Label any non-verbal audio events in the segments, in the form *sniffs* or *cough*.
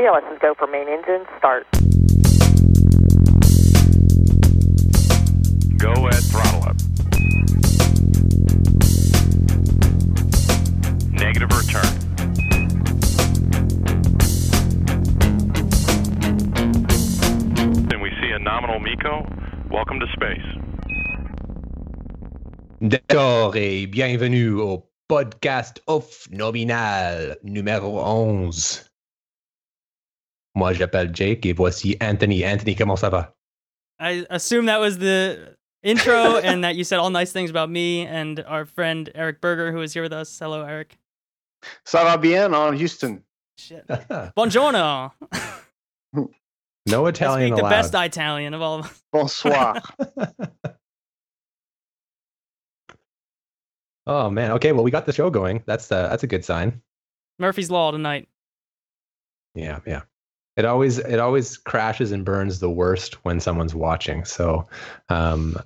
CLS is go for main engine, start. Go at throttle up. Negative return. Then we see a nominal MECO. Welcome to space. D'accord et bienvenue au podcast off nominal numéro 11. Moi, j'appelle Jake et voici Anthony. Anthony, comment ça va? I assume that was the intro *laughs* and that you said all nice things about me and our friend Eric Berger, who is here with us. Hello, Eric. Ça va bien en Houston. Shit. Buongiorno. no I Italian speak the best Italian of all of us. Bonsoir. *laughs* oh man. Okay. Well, we got the show going. That's uh, that's a good sign. Murphy's Law tonight. Yeah, yeah. It always it always crashes and burns the worst when someone's watching. So um,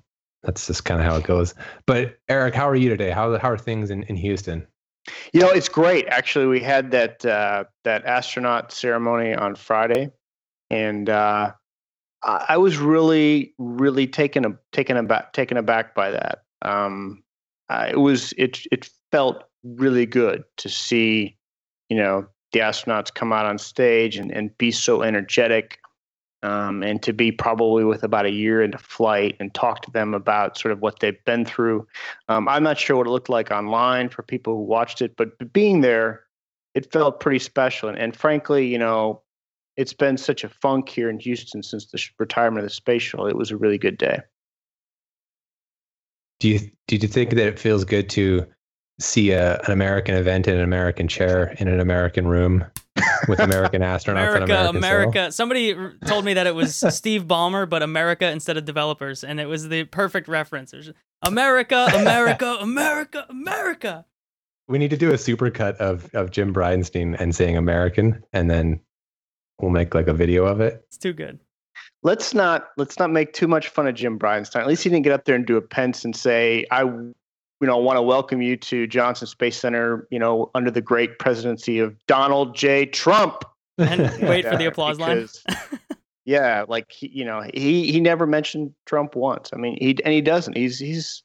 that's just kind of how it goes. But Eric, how are you today? How how are things in, in Houston? you know, it's great. Actually, we had that uh, that astronaut ceremony on Friday, and uh, I, was really, really taken taken aback taken aback by that. Um, uh, it was it it felt really good to see, you know, the astronauts come out on stage and, and be so energetic. Um, and to be probably with about a year into flight and talk to them about sort of what they've been through. Um, I'm not sure what it looked like online for people who watched it, but being there, it felt pretty special. And, and frankly, you know, it's been such a funk here in Houston since the retirement of the space shuttle. It was a really good day. Do you do you think that it feels good to see a, an American event in an American chair in an American room with American *laughs* astronauts America, American America. soil? Somebody told me that it was *laughs* Steve Ballmer, but America instead of developers, and it was the perfect reference. Was just, America, America, *laughs* America, America. We need to do a supercut of of Jim Bridenstine and saying American, and then we'll make like a video of it. It's too good. Let's not let's not make too much fun of Jim Bridenstine. At least he didn't get up there and do a Pence and say, "I, you know, want to welcome you to Johnson Space Center." You know, under the great presidency of Donald J. Trump. And *laughs* wait for the Yeah, applause line. yeah, like he, you know, he he never mentioned Trump once. I mean, he and he doesn't. He's he's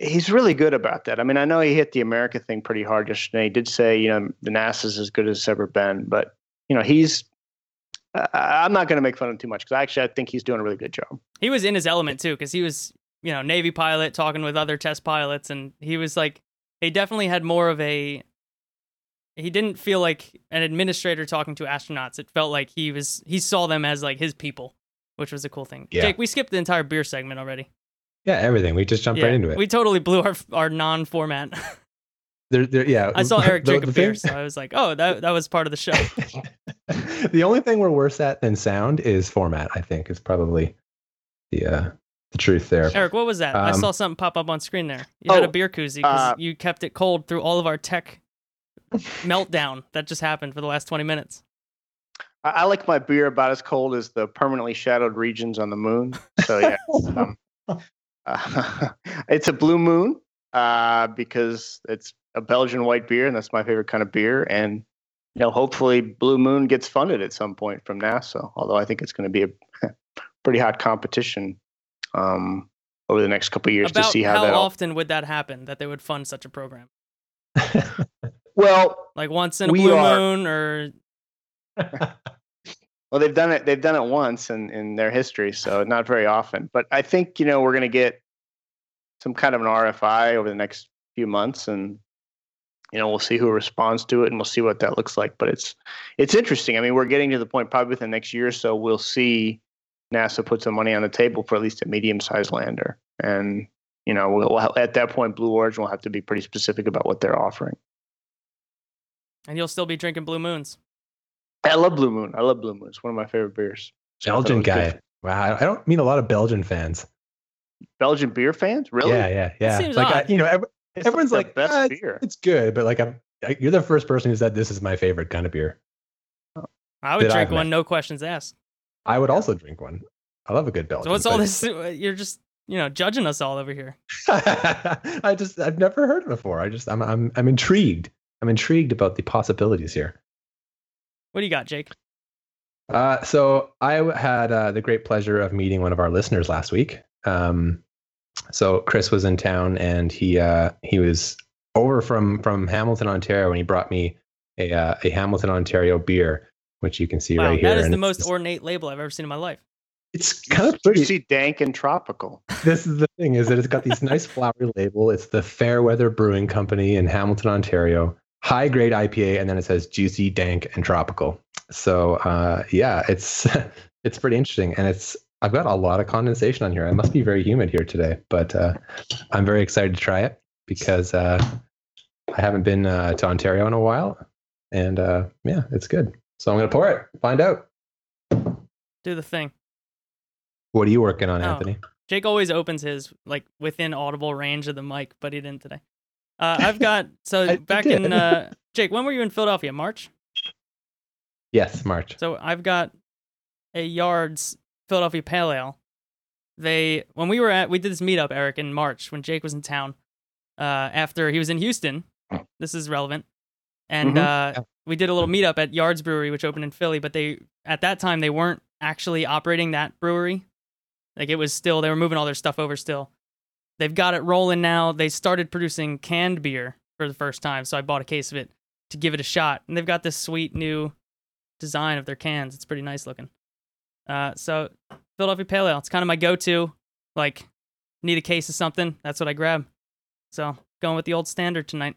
he's really good about that. I mean, I know he hit the America thing pretty hard yesterday. He did say, you know, the NASA's as good as it's ever been, but you know, he's. Uh, I'm not going to make fun of him too much because actually I think he's doing a really good job. he was in his element too because he was you know navy pilot talking with other test pilots and he was like he definitely had more of a he didn't feel like an administrator talking to astronauts it felt like he was he saw them as like his people which was a cool thing Yeah. jake we skipped the entire beer segment already Yeah, everything. We just jumped yeah, right into it. we totally blew our our non-format *laughs* There, there, yeah. i saw eric drink a beer so i was like oh that, that was part of the show *laughs* the only thing we're worse at than sound is format. I think is probably the uh, the truth there. eric what was that i Um, saw something pop up on screen there you had a Oh, beer koozie because uh, you kept it cold through all of our tech *laughs* meltdown that just happened for the last 20 minutes I, I like my beer about as cold as the permanently shadowed regions on the moon. So yeah, um, *laughs* uh, *laughs* it's a blue moon uh, because it's a Belgian white beer, and that's my favorite kind of beer. And you know, hopefully, Blue Moon gets funded at some point from NASA. Although I think it's going to be a pretty hot competition um, over the next couple of years About to see how, how, that. all- often would that happen that they would fund such a program? *laughs* well, Like once in a blue are- moon, or *laughs* Well, they've done it. They've done it once in, in their history, so not very often. But I think you know we're going to get some kind of an RFI over the next few months, and you know we'll see who responds to it, and we'll see what that looks like. But it's it's interesting. I mean, we're getting to the point probably within the next year or so we'll see NASA put some money on the table for at least a medium-sized lander, and you know we'll, we'll at that point Blue Origin will have to be pretty specific about what they're offering. and you'll still be drinking blue moons. I love Blue Moon. I love Blue Moon. It's one of my favorite beers. So I Belgian was good. guy. Wow, I don't mean a lot of Belgian fans. Belgian beer fans, really? Yeah, yeah, yeah. seems like I, odd. you know, ev- It's everyone's the like, best "Ah, beer. it's good, but like I'm, I, you're the first person who said this is my favorite kind of beer. I would drink one, no questions asked. I would also drink one. I love a good Belgian. So what's all this? You're just you know judging us all over here. *laughs* I just I've never heard it before. I just I'm I'm I'm intrigued. I'm intrigued about the possibilities here. What do you got, Jake? Uh, so I had uh, the great pleasure of meeting one of our listeners last week. Um, so Chris was in town, and he uh, he was over from from Hamilton, Ontario, and he brought me a uh, a Hamilton, Ontario beer, which you can see Wow, right here. that is and the it's- most ornate label I've ever seen in my life. It's kind of pretty. Juicy, dank, and tropical. *laughs* this is the thing is that it's got these nice flowery label. It's the Fairweather Brewing Company in Hamilton, Ontario. High grade IPA, and then it says juicy, dank, and tropical. So uh, yeah, it's *laughs* it's pretty interesting, and it's I've got a lot of condensation on here. It must be very humid here today, but uh, I'm very excited to try it because uh, I haven't been uh, to Ontario in a while, and uh, yeah, it's good. So I'm gonna pour it. Find out. Do the thing. What are you working on, Oh. Anthony? Jake always opens his like within audible range of the mic, but he didn't today. Uh, I've *laughs* got so back did. in uh, Jake. When were you in Philadelphia? March. Yes, March. So I've got a Yards Philadelphia Pale Ale. They when we were at we did this meetup, Eric, in March when Jake was in town. Uh, after he was in Houston, this is relevant, and Mhm. We did a little meetup at Yards Brewery, which opened in Philly. But they at that time they weren't actually operating that brewery. Like it was still they were moving all their stuff over still. They've got it rolling now. They started producing canned beer for the first time, so I bought a case of it to give it a shot. And they've got this sweet new design of their cans. It's pretty nice looking. Uh, so Philadelphia Pale Ale. It's kind of my go-to. Like, need a case of something. That's what I grab. So going with the old standard tonight.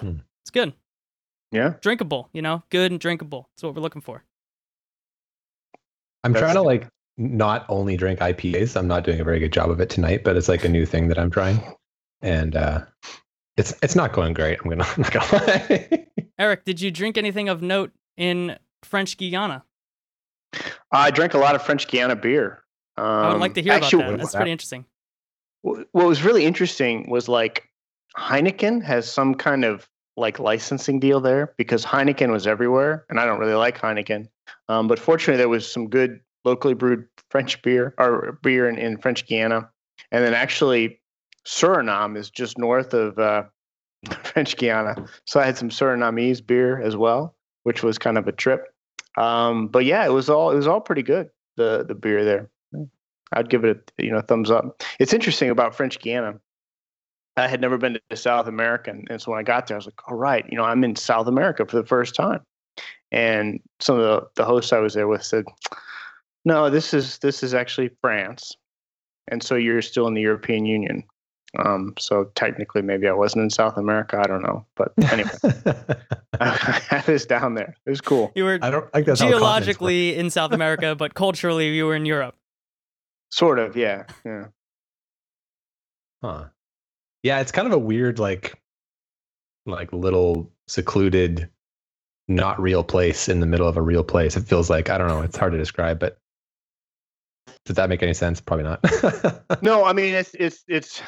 Hmm. It's good, Yeah. drinkable. You know, good and drinkable. That's what we're looking for. I'm That's trying to like not only drink IPAs. I'm not doing a very good job of it tonight, but it's like a new thing that I'm trying, and uh, it's it's not going great. I'm gonna *laughs* I'm not gonna lie. Eric, did you drink anything of note in French Guiana? I drank a lot of French Guiana beer. Um, I would like to hear actually, about that. That's pretty interesting. What was really interesting was like Heineken has some kind of like licensing deal there because Heineken was everywhere, and I don't really like Heineken. Um, but fortunately, there was some good locally brewed French beer or beer in, in French Guiana, and then actually Suriname is just north of uh, *laughs* French Guiana, so I had some Surinamese beer as well, which was kind of a trip. Um, but yeah, it was all it was all pretty good. The the beer there. I'd give it a you know thumbs up. It's interesting about French Guiana. I had never been to South America, and and so when I got there, I was like, "All right, you know, I'm in South America for the first time." And some of the, the hosts I was there with said, "No, this is this is actually France, and so you're still in the European Union. Um, so technically, maybe I wasn't in South America. I don't know, but *laughs* anyway, *laughs* I was down there. It was cool. You were I don't like that's how continents work. geologically in South America, but culturally you were in Europe. Sort of, yeah, yeah. Huh. Yeah, it's kind of a weird, like, like little secluded, not real place in the middle of a real place. It feels like I don't know. It's hard to describe, but does that make any sense? Probably not. *laughs* no, I mean it's it's it's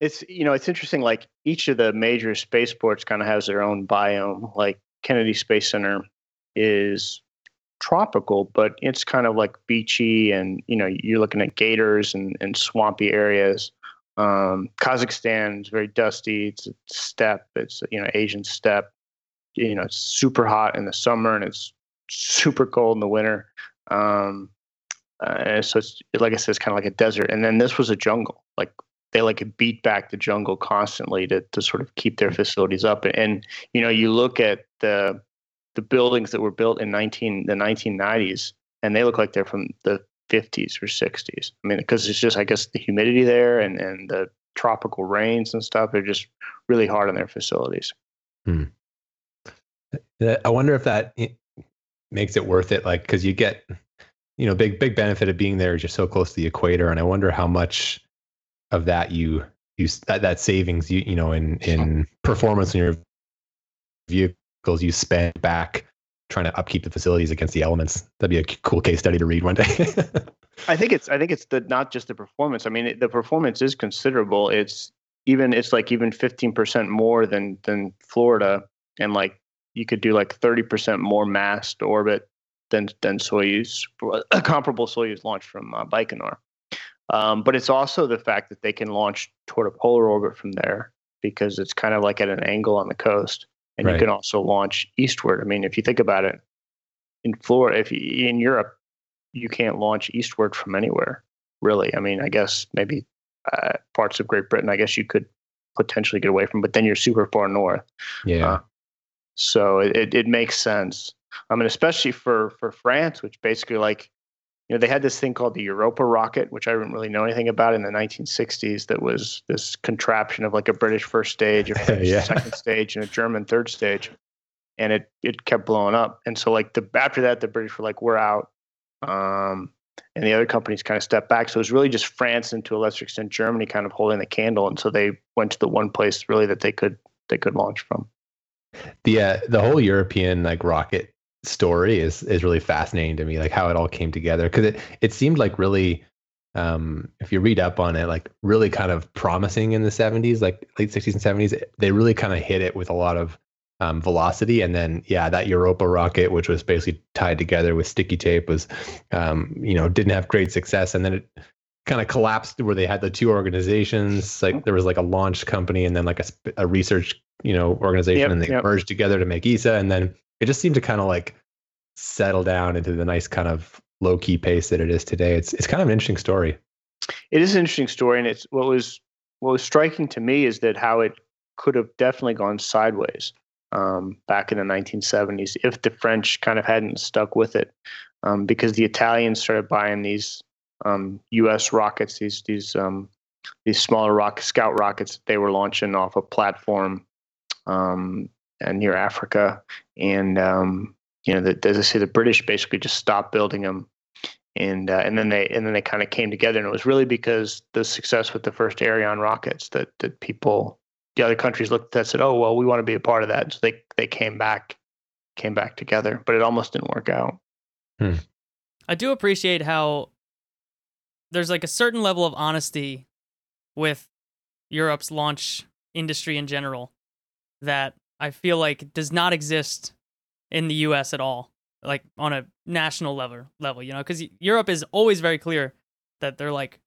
it's you know it's interesting. Like each of the major spaceports kind of has their own biome. Like Kennedy Space Center is tropical, but it's kind of like beachy, and you know you're looking at gators and, and swampy areas. Um, Kazakhstan is very dusty. It's a steppe. It's you know Asian steppe. You know it's super hot in the summer and it's super cold in the winter. Um, uh, so it's like I said, it's kind of like a desert. And then this was a jungle. Like they like beat back the jungle constantly to to sort of keep their facilities up. And, and you know, you look at the the buildings that were built in nineteen the nineteen nineties, and they look like they're from the fifties or sixties. I mean, because it's just I guess the humidity there and and the tropical rains and stuff. They're just really hard on their facilities. Uh, I wonder if that makes it worth it. Like, because you get, you know, big big benefit of being there is you're so close to the equator, and I wonder how much of that you you that that savings you you know in in performance in your vehicles you spend back trying to upkeep the facilities against the elements. That'd be a cool case study to read one day. *laughs* I think it's I think it's the not just the performance. I mean, the performance is considerable. It's even it's like even 15% more than than Florida and like you could do like 30% more mass to orbit than than Soyuz *clears throat* a comparable Soyuz launch from uh, Baikonur. Um, but it's also the fact that they can launch toward a polar orbit from there because it's kind of like at an angle on the coast and Right. you can also launch eastward. I mean, if you think about it, in Florida, if you, in Europe, you can't launch eastward from anywhere, really. I mean, I guess maybe uh, parts of Great Britain, I guess you could potentially get away from, but then you're super far north. Yeah. Uh, So it, it, it makes sense. I mean, especially for, for France, which basically like, you know, they had this thing called the Europa rocket, which I didn't really know anything about in the 1960s. That was this contraption of like a British first stage, a *laughs* French Yeah. second stage, and a German third stage, and it it kept blowing up. And so like the after that, the British were like, we're out, um, and the other companies kind of stepped back. So it was really just France and to a lesser extent Germany kind of holding the candle, and so they went to the one place really that they could they could launch from. the uh, the whole European like rocket story is is really fascinating to me, like how it all came together. Because it it seemed like really, um, if you read up on it, like really kind of promising in the seventies, like late sixties and seventies. They really kind of hit it with a lot of um, velocity, and then yeah, that Europa rocket, which was basically tied together with sticky tape, was um, you know didn't have great success, and then it kind of collapsed where they had the two organizations like there was like a launch company and then like a, a research you know organization Yep, and they yep. merged together to make ESA and then it just seemed to kind of like settle down into the nice kind of low key pace that it is today it's it's kind of an interesting story It is an interesting story, and it's what was what was striking to me is that how it could have definitely gone sideways um, back in the 1970s if the French kind of hadn't stuck with it, um, because the Italians started buying these um, U.S. rockets, these these um, these smaller rock scout rockets that they were launching off a platform um, near Africa, and um, you know, the, as I say, the British basically just stopped building them and uh, and then they and then they kind of came together. And it was really because the success with the first Ariane rockets that that people the other countries looked at that and said oh well we want to be a part of that. So they they came back came back together. But it almost didn't work out. I do appreciate how there's like a certain level of honesty with Europe's launch industry in general that I feel like does not exist in the US at all, like on a national level level, you know, cuz Europe is always very clear that they're like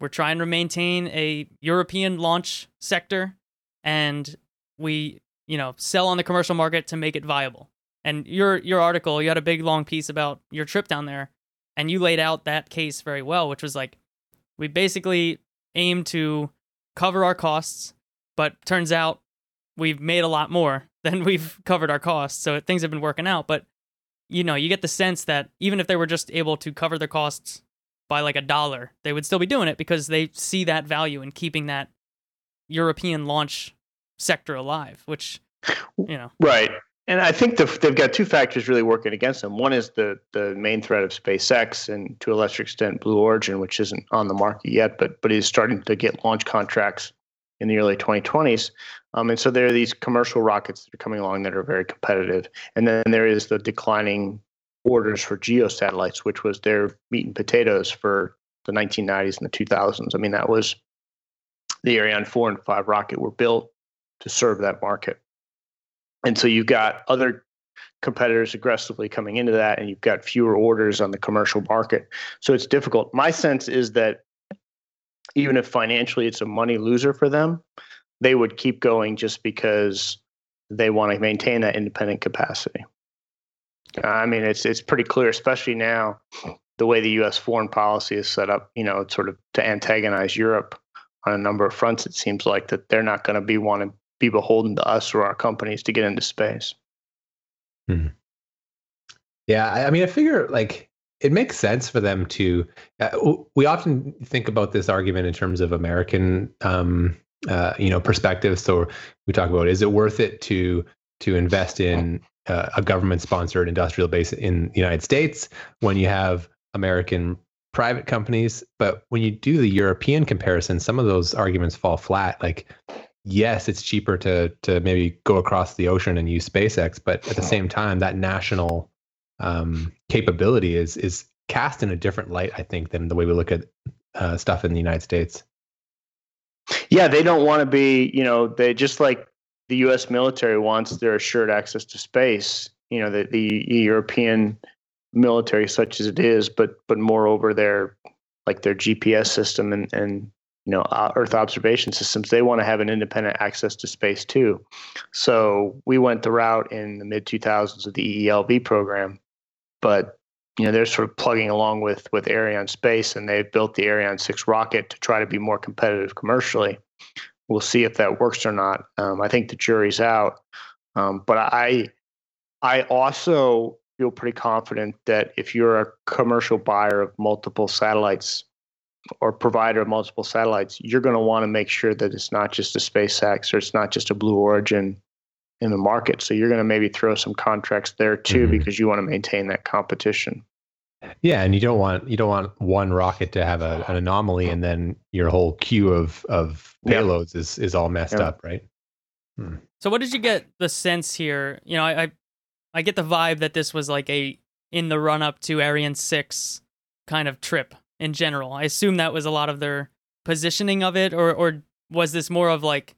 we're trying to maintain a European launch sector and we, you know, sell on the commercial market to make it viable. And your your article, you had a big long piece about your trip down there and you laid out that case very well, which was like we basically aim to cover our costs, but turns out we've made a lot more *laughs* than we've covered our costs. So things have been working out, but you know, you get the sense that even if they were just able to cover their costs by like a dollar, they would still be doing it because they see that value in keeping that European launch sector alive, which you know, right and I think the, they've got two factors really working against them. One is the the main threat of SpaceX, and to a lesser extent, Blue Origin, which isn't on the market yet, but but is starting to get launch contracts in the early 2020s. Um, and so there are these commercial rockets that are coming along that are very competitive. And then there is the declining orders for geosatellites, which was their meat and potatoes for the 1990s and the 2000s. I mean, that was the Ariane 4 and 5 rocket were built to serve that market. And so you've got other competitors aggressively coming into that, and you've got fewer orders on the commercial market. So it's difficult. My sense is that even if financially it's a money loser for them, they would keep going just because they want to maintain that independent capacity. I mean, it's it's pretty clear, especially now, the way the U.S. foreign policy is set up. You know, sort of to antagonize Europe on a number of fronts. It seems like that they're not going to be want to be beholden to us or our companies to get into space. Hmm. Yeah, I I mean, I figure like it makes sense for them to. Uh, we often think about this argument in terms of American, um, uh, you know, perspective. So we talk about is it worth it to to invest in uh, a government-sponsored industrial base in the United States when you have American private companies, but when you do the European comparison, some of those arguments fall flat. Like, yes, it's cheaper to to maybe go across the ocean and use SpaceX, but at the same time, that national um, capability is is cast in a different light, I think, than the way we look at uh, stuff in the United States. Yeah, they don't want to be, you know, they just like the U.S. military wants their assured access to space. You know, the, the European military, such as it is, but but moreover, their like their GPS system and and you know uh, Earth observation systems. They want to have an independent access to space too. So we went the route in the mid 2000s of the EELV program, but you know they're sort of plugging along with with Arianespace, and they've built the Ariane 6 rocket to try to be more competitive commercially. We'll see if that works or not. Um, I think the jury's out, um, but I I also feel pretty confident that if you're a commercial buyer of multiple satellites or provider of multiple satellites, you're going to want to make sure that it's not just a SpaceX or it's not just a Blue Origin in the market. So you're going to maybe throw some contracts there too Mhm. because you want to maintain that competition. Yeah, and you don't want you don't want one rocket to have a, an anomaly, and then your whole queue of of Yeah. payloads is is all messed Yeah. up, right? So what did you get the sense here? You know, I I, I get the vibe that this was like a in the run up to Ariane 6 kind of trip in general. I assume that was a lot of their positioning of it or or was this more of like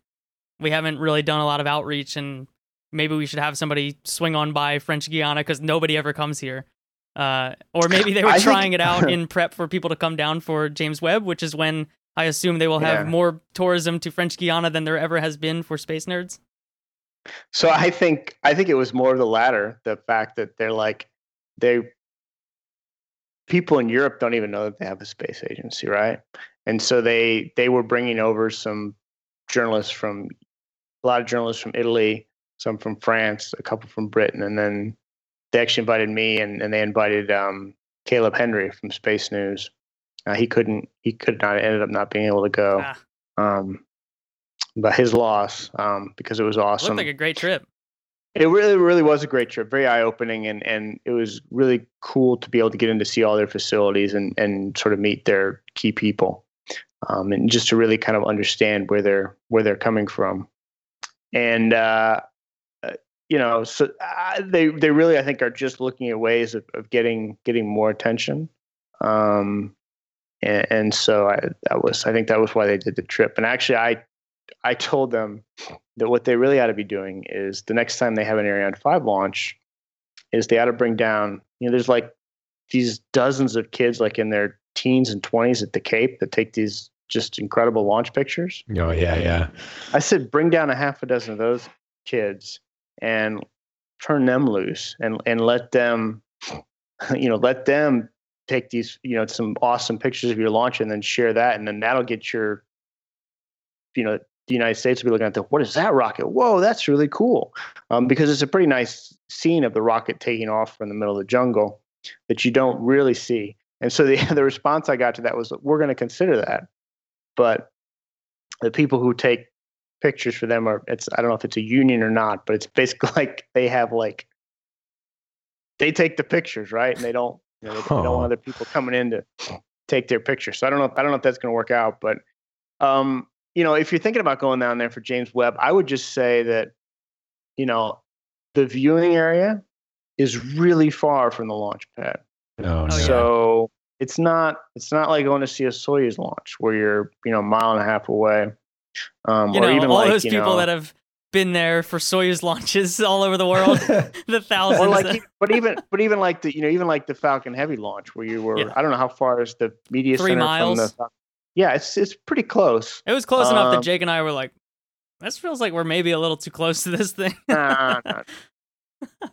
we haven't really done a lot of outreach and maybe we should have somebody swing on by French Guiana cuz nobody ever comes here. Uh, or maybe they were *laughs* I think- trying it out *laughs* in prep for people to come down for James Webb, which is when I assume they will have Yeah. more tourism to French Guiana than there ever has been for space nerds. So I think I think it was more of the latter, the fact that they're like they people in Europe don't even know that they have a space agency, right? And so they they were bringing over some journalists from a lot of journalists from Italy, some from France, a couple from Britain, and then they actually invited me and, and they invited um, Caleb Henry from Space News. Uh, he couldn't he could not ended up not being able to go. Ah. Um, but his loss um, because it was awesome. It Looked like a great trip. It really, really was a great trip. Very eye opening, and and it was really cool to be able to get in to see all their facilities and and sort of meet their key people, um, and just to really kind of understand where they're where they're coming from, and uh, uh, you know, so uh, they they really I think are just looking at ways of, of getting getting more attention, um, and, and so I that was I think that was why they did the trip, and actually I I told them that what they really ought to be doing is the next time they have an Ariane 5 launch is they ought to bring down, you know, there's like these dozens of kids like in their teens and 20s at the Cape that take these just incredible launch pictures. Oh yeah, yeah. I said bring down a half a dozen of those kids and turn them loose and and let them you know, let them take these, you know, some awesome pictures of your launch and then share that and then that'll get your you know, the United States will be looking at the what is that rocket? Whoa, that's really cool. Um, because it's a pretty nice scene of the rocket taking off from the middle of the jungle that you don't really see. And so the *laughs* the response I got to that was we're going to consider that, but the people who take pictures for them are it's I don't know if it's a union or not, but it's basically *laughs* like they have like they take the pictures right, and they don't you know, they, they don't want other people coming in to take their pictures. So I don't know if, I don't know if that's going to work out, but um, you know, if you're thinking about going down there for James Webb, I would just say that, you know, the viewing area is really far from the launch pad. Oh, no. yeah. So it's not it's not like going to see a Soyuz launch where you're you know a mile and a half away. Um, You or know, even all like, those you people know, that have been there for Soyuz *laughs* launches all over the world, *laughs* the thousands. or like that- but even but even like the you know even like the Falcon Heavy launch where you were Yeah. I don't know how far is the media Three center miles. from the Fal- yeah it's it's pretty close. it was close enough that um, Jake and I were like, "This feels like we're maybe a little too close to this thing." Nah, nah. *laughs* no,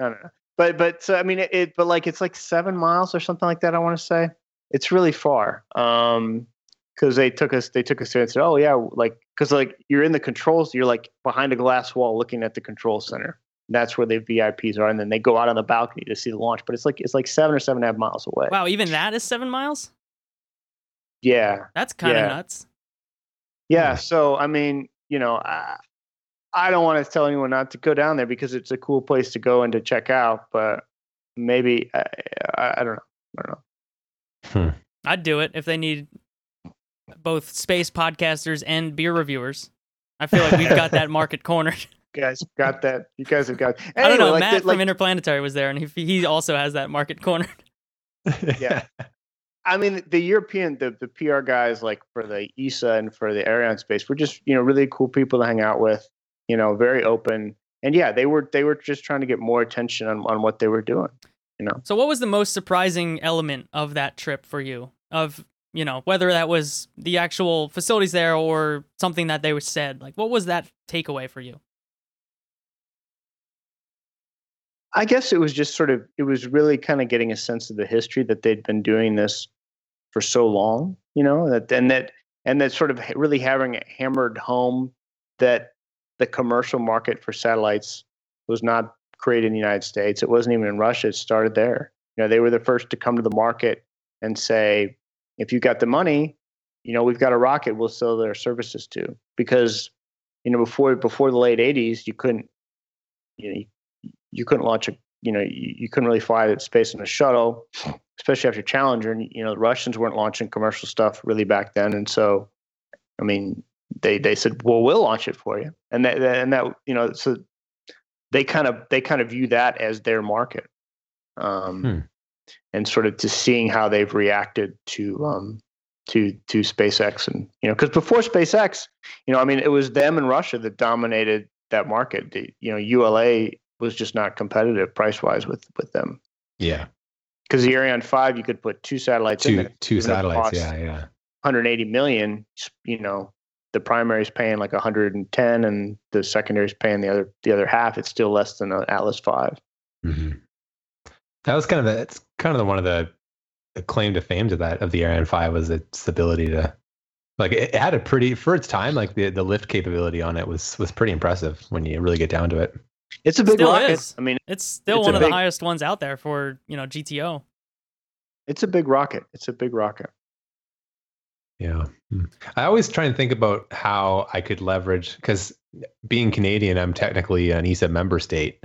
no, no. But but so I mean it, it. But like it's like seven miles or something like that. I want to say it's really far. Um, because they took us they took us there and said, oh yeah, like because like you're in the controls, you're like behind a glass wall looking at the control center. That's where the VIPs are, and then they go out on the balcony to see the launch. But it's like it's like seven or seven and a half miles away. wow, even that is seven miles. Yeah, That's kind of Yeah. nuts. Yeah. Hmm. So I mean, you know, I, I don't want to tell anyone not to go down there because it's a cool place to go and to check out. But maybe I, I, I don't know. I don't know. Hmm. I'd do it if they need both space podcasters and beer reviewers. I feel like we've got that market cornered. *laughs* You guys got that. You guys have got. I don't know. like Matt the- from Interplanetary was there, and he, he also has that market cornered. *laughs* Yeah. I mean, the European, the, the PR guys, like for the ESA and for the Ariane space, were just you know really cool people to hang out with. You know, very open, and yeah, they were they were just trying to get more attention on on what they were doing. You know. So, what was the most surprising element of that trip for you? Of you know, whether that was the actual facilities there or something that they said. Like, what was that takeaway for you? I guess it was just sort of it was really kind of getting a sense of the history that they'd been doing this for so long, you know, that and that and that sort of really having it hammered home that the commercial market for satellites was not created in the United States. It wasn't even in Russia. It started there. You know, they were the first to come to the market and say, if you've got the money, you know, we've got a rocket we'll sell their services to. Because, you know, before before the late eighties, you couldn't you know, you couldn't launch a you know, you, you couldn't really fly space in a shuttle, especially after Challenger. And you know, the Russians weren't launching commercial stuff really back then. And so I mean, they they said, "Well, we'll launch it for you," and that and that you know, so they kind of they kind of view that as their market, um, Hmm. and sort of to seeing how they've reacted to um, to to SpaceX and you know, because before SpaceX, you know, I mean, it was them and Russia that dominated that market. The, you know, ULA was just not competitive price wise with with them Yeah. because the Ariane five you could put two satellites in Two there. two if it satellites. Yeah, yeah. 180 million, you know, the primary is paying like 110 and the secondary is paying the other the other half. It's still less than an Atlas 5. hmm That was kind of the, it's kind of the, one of the, the claim to fame to that of the Ariane Five was its ability to, like, it, it had a pretty for its time, like the the lift capability on it was was pretty impressive when you really get down to it. It's a big Still rocket. is. I mean, It's still It's one of the highest ones out there for you know GTO. it's a big rocket. It's a big rocket. Yeah. Mm. I always try and think about how I could leverage because being Canadian, I'm technically an ESA member state.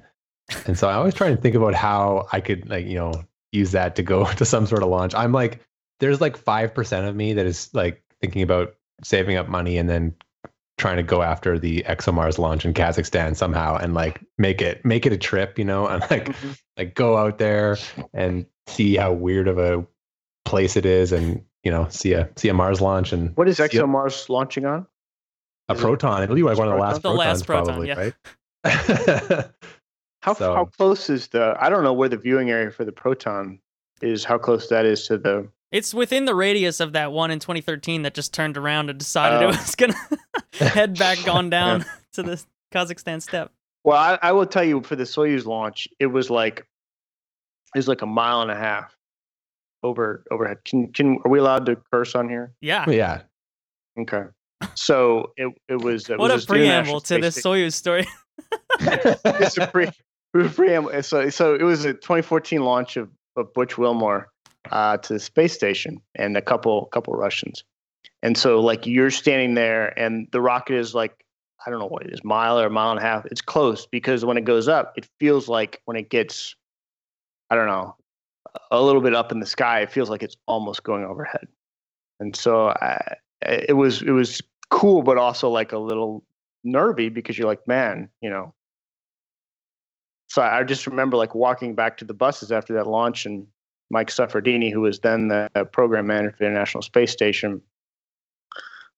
And so I always try and think about how I could like, you know, use that to go *laughs* to some sort of launch. I'm like, there's like five percent of me that is like thinking about saving up money and then trying to go after the ExoMars launch in Kazakhstan somehow and like make it make it a trip, you know, *laughs* and like like go out there and see how weird of a place it is and you know see a see a Mars launch and What is see a- ExoMars launching on? a Is proton. It'll be like one of the last The protons, last proton, probably, yeah. right? *laughs* How So- how close is the? I don't know where the viewing area for the proton is. How close that is to the? It's within the radius of that one in 2013 that just turned around and decided Oh. it was gonna *laughs* *laughs* head back on down to the Kazakhstan steppe. Well, I, I will tell you for the Soyuz launch, it was like it was like a mile and a half over overhead. Can can are we allowed to curse on here? Yeah. yeah. Okay. So it it was it what was a preamble to Space this Soyuz story. *laughs* it's a pre, it was a preamble. So so it was a 2014 launch of, of Butch Wilmore uh, to the space station and a couple couple Russians. And so like you're standing there and the rocket is like I don't know what it is, mile or a mile and a half. It's close because when it goes up, it feels like when it gets I don't know, a little bit up in the sky, it feels like it's almost going overhead. And so I, it was it was cool, but also like a little nervy because you're like, man, you know. So I just remember like walking back to the buses after that launch, and Mike Suffredini, who was then the program manager for the International Space Station,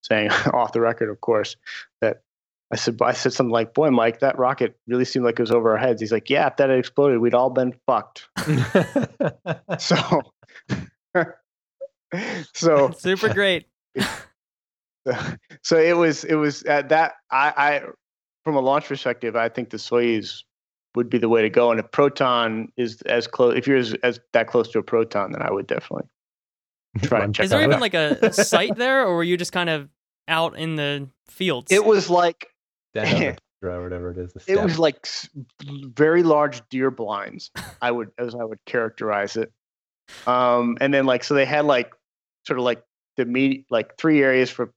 saying *laughs* off the record, of course, that I said I said something like, "Boy, Mike, that rocket really seemed like it was over our heads." He's like, "Yeah, if that had exploded, we'd all been fucked." *laughs* So, so *laughs* Super great. *laughs* so it was it was at that I, I from a launch perspective i think the soyuz would be the way to go and if proton is as close if you're as, as that close to a proton then i would definitely try and check Is there that even out. like a, a site there, or were you just kind of out in the fields? it was like On or *laughs* whatever it is. it was like very large deer blinds i would as i would characterize it. Um and then like so they had like sort of like the media like three areas for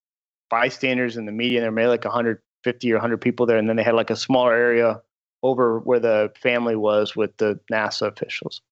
bystanders and the media and there may like 150 or 100 people there and then they had like a smaller area over where the family was with the nasa officials.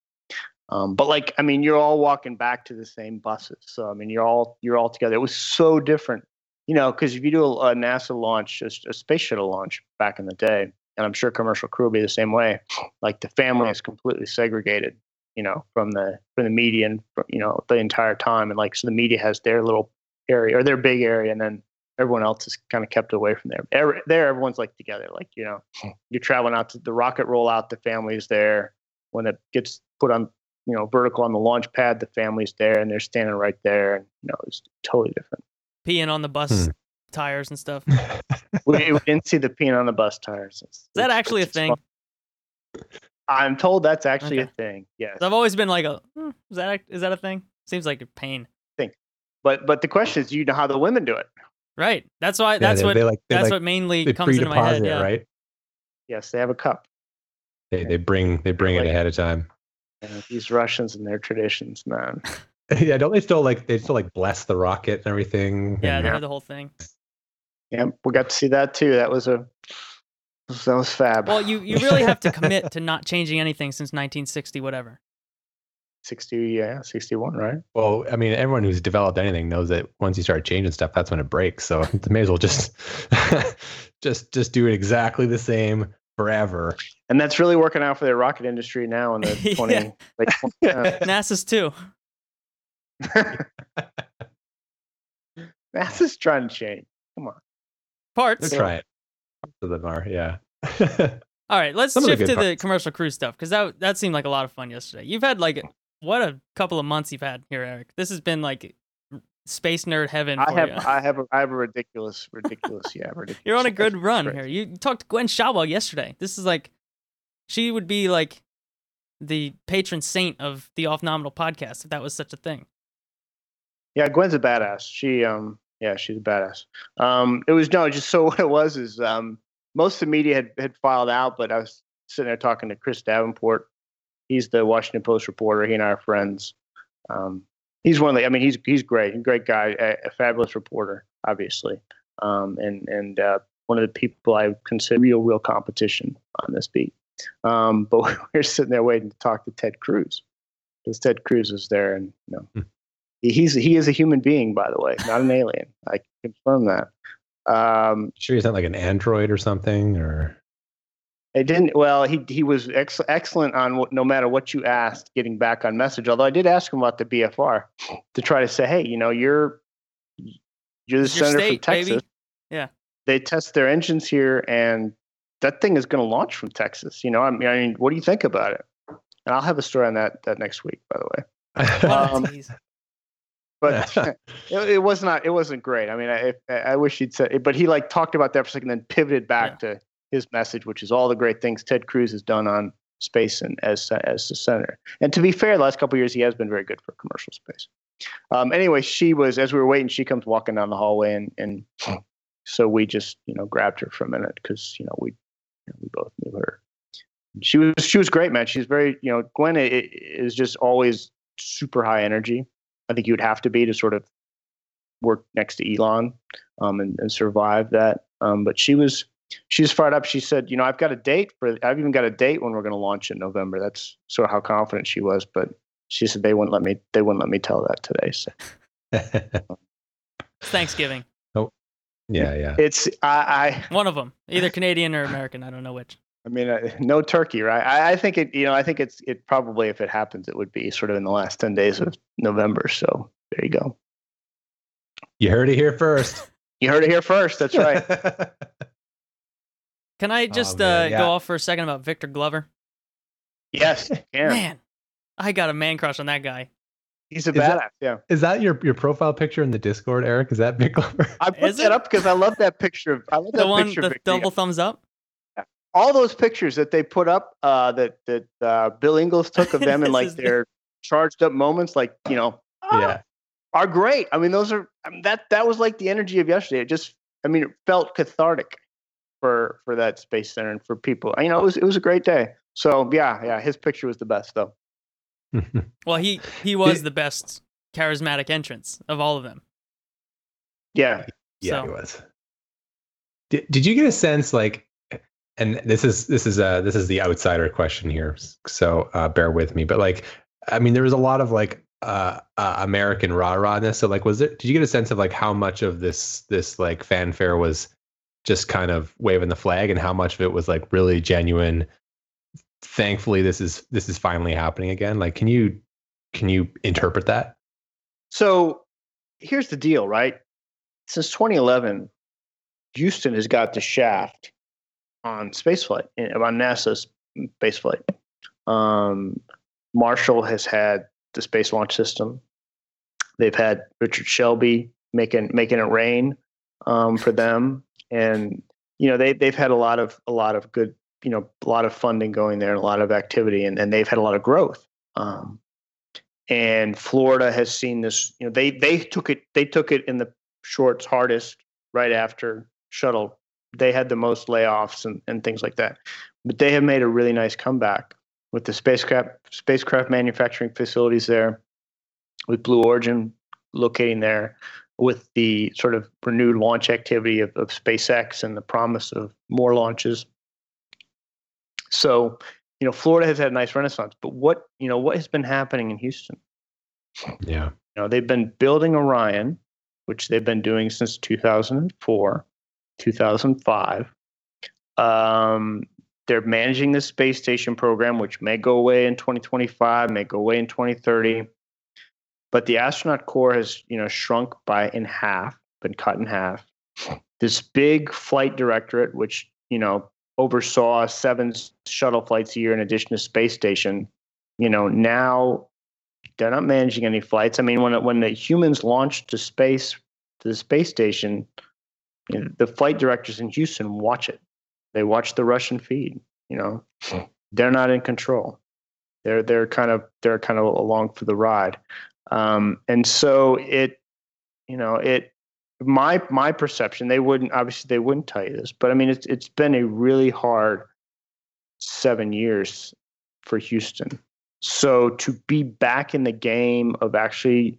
Um, but like i mean you're all walking back to the same buses so i mean you're all you're all together. It was so different you know because if you do a, a nasa launch a, a space shuttle launch back in the day and i'm sure commercial crew will be the same way like the family is completely segregated you know from the from the media and fr- you know the entire time and like so the media has their little area or their big area and then everyone else is kind of kept away from there Every, there everyone's like together like you know hmm. you're traveling out to the rocket rollout the family is there when it gets put on you know vertical on the launch pad. The family's there, and they're standing right there, and you know it's totally different. Peeing on the bus Hmm. tires and stuff. *laughs* we, we didn't see the peeing on the bus tires. Is Is that actually a thing? I'm told that's actually Okay. a thing. Yes, I've always been like, a, hmm, is that is that a thing? Seems like a pain. Thing, but but the question is, do you know how the women do it? Right. That's why. Yeah, That's they, what. they like that's like what mainly comes into my head. Yeah. right? Yes, they have a cup. They they bring they bring Like- it ahead of time. And these Russians and their traditions, man. *laughs* *laughs* yeah, don't they still like they still like bless the rocket and everything? Yeah, and- they do the whole thing. Yeah, we got to see that too. That was a that was fab. Well, you you really have to commit to not changing anything since 1960, whatever. sixty, yeah, sixty-one, right? Well, I mean, everyone who's developed anything knows that once you start changing stuff, that's when it breaks. So *laughs* it may as well just *laughs* just just do it exactly the same forever. And that's really working out for the rocket industry now in the Yeah. twenty. Like, 20 uh, NASA's too. *laughs* NASA's trying to change. Come on. Parts. They're trying. Parts of them are, yeah. *laughs* All right, let's Some of the shift good to the commercial crew stuff because that that seemed like a lot of fun yesterday. You've had like what a couple of months you've had here, Eric. This has been like space nerd heaven for I have you. I have a I have a *laughs* ridiculous, ridiculous, yeah, ridiculous. You're on a good run Great. here. You talked to Gwynne Shotwell yesterday. This is like, she would be like the patron saint of the Off Nominal podcast if that was such a thing. Yeah, Gwynne's a badass. She um yeah, she's a badass. Um it was no, just *laughs* so what it was is um most of the media had, had filed out, but I was sitting there talking to Chris Davenport. He's the Washington Post reporter. He and I are friends. Um he's one of the I mean he's he's great. Great guy, a, a fabulous reporter, obviously. Um and and uh one of the people I consider real, real competition on this beat. Um, *laughs* but we were sitting there waiting to talk to Ted Cruz because Ted Cruz was there, and you know, he- he's he is a human being, by the way, not an alien. I can confirm that. Um, sure he's not like an android or something or it didn't. Well, he he was ex- excellent on what, no matter what you asked, getting back on message. Although I did ask him about the BFR to try to say, hey, you know, you're you're the It's your senator state, from baby. Texas. Yeah. They test their engines here, and that thing is going to launch from Texas. You know, I mean, I mean, what do you think about it? And I'll have a story on that that next week, by the way. *laughs* What Um, tease. But *laughs* it, it was not. It wasn't great. I mean, I, I wish he'd said. But he like talked about that for a second, then pivoted back to his message, which is all the great things Ted Cruz has done on space and as as the senator. And to be fair, the last couple of years he has been very good for commercial space. Um, anyway, she was as we were waiting, she comes walking down the hallway, and and *sniffs* so we just you know grabbed her for a minute because you know we you know, we both knew her. She was she was great, man. She's very you know Gwynne is just always super high energy. I think you would have to be to sort of work next to Elon um, and, and survive that. Um, but she was she was fired up. She said, you know, I've got a date for I've even got a date when we're going to launch in November. That's sort of how confident she was. But she said they wouldn't let me they wouldn't let me tell that today. So *laughs* It's Thanksgiving. yeah, yeah. it's I I One of them, either Canadian or American. I don't know which. I mean, uh, *laughs* no turkey, right? I, I think it. You know, I think it's it probably if it happens, it would be sort of in the last ten days of November. So there you go. You heard it here first. *laughs* You heard it here first. That's right. *laughs* Can I just man, uh, yeah. go off for a second about Victor Glover? yes, yeah. Man, I got a man crush on that guy. He's a Is that- badass. yeah. Is that your your profile picture in the Discord, Eric? Is that Big Glover? I put Is that it? up because I love that picture. Of, I love The that one, picture. the of Victor. double thumbs up. All those pictures that they put up, uh, that that uh, Bill Ingalls took of them *laughs* in like is the- their charged up moments, like you know, yeah. are great. I mean, those are I mean, that that was like the energy of yesterday. It just, I mean, it felt cathartic for for that space center and for people. You know, it was it was a great day. So yeah, yeah, his picture was the best though. *laughs* Well, he he was the best charismatic entrance of all of them. Yeah, Yeah, So- he was. Did, did you get a sense like and this is this is uh this is the outsider question here so uh bear with me. But like i mean there was a lot of like uh, uh american rah rahness so like was it did you get a sense of like how much of this this like fanfare was just kind of waving the flag and how much of it was like really genuine thankfully this is this is finally happening again? Like can you can you interpret that? So here's the deal, right? Since 2011, Houston has got the shaft on spaceflight, on NASA's spaceflight. Um, Marshall has had the Space Launch System. They've had Richard Shelby making making it rain um, for them, and you know they they've had a lot of a lot of good you know a lot of funding going there and a lot of activity, and, and they've had a lot of growth. Um, and Florida has seen this. You know they they took it they took it in the shorts hardest right after shuttle. They had the most layoffs and, and things like that, but they have made a really nice comeback with the spacecraft spacecraft manufacturing facilities there, with Blue Origin locating there, with the sort of renewed launch activity of, of SpaceX and the promise of more launches. So, you know, Florida has had a nice renaissance, but what you know what has been happening in Houston? Yeah. You know, they've been building Orion, which they've been doing since 2004, 2005. Um, they're managing the space station program, which may go away in 2025, may go away in 2030. But the astronaut corps has, you know, shrunk by in half, been cut in half. This big flight directorate, which you know oversaw seven shuttle flights a year in addition to space station, you know, now they're not managing any flights. I mean, when when the humans launched to space to the space station, you know, the flight directors in Houston watch it. They watch the Russian feed. You know, they're not in control. They're they're kind of they're kind of along for the ride, um, and so it, you know, it. My my perception, they wouldn't obviously they wouldn't tell you this, but I mean it's it's been a really hard seven years for Houston. So to be back in the game of actually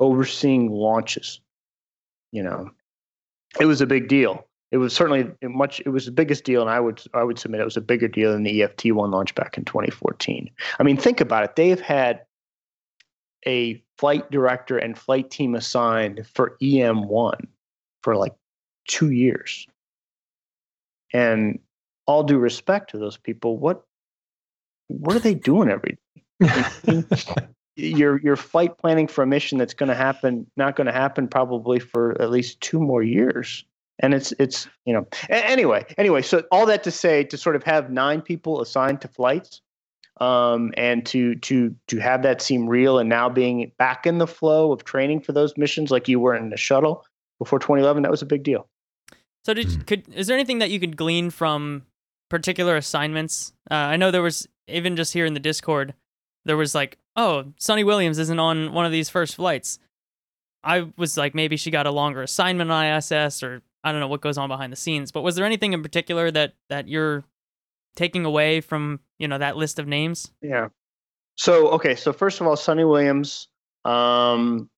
overseeing launches, you know, it was a big deal it was certainly much. It was the biggest deal, and I would I would submit it was a bigger deal than the EFT one launch back in 2014. I mean, think about it. They've had a flight director and flight team assigned for EM1 for like two years. And all due respect to those people, what what are they doing every day? *laughs* you're you're flight planning for a mission that's going to happen, not going to happen probably for at least two more years. And it's it's you know anyway anyway so all that to say to sort of have nine people assigned to flights um, and to to to have that seem real and now being back in the flow of training for those missions like you were in the shuttle before 2011 that was a big deal. So did Hmm. could is there anything that you could glean from particular assignments? Uh, i know there was even just here in the discord there was like oh Suni Williams isn't on one of these first flights i was like maybe she got a longer assignment on iss or I don't know what goes on behind the scenes, but was there anything in particular that that you're taking away from you know that list of names? Yeah. So okay, so first of all, Suni Williams. Um,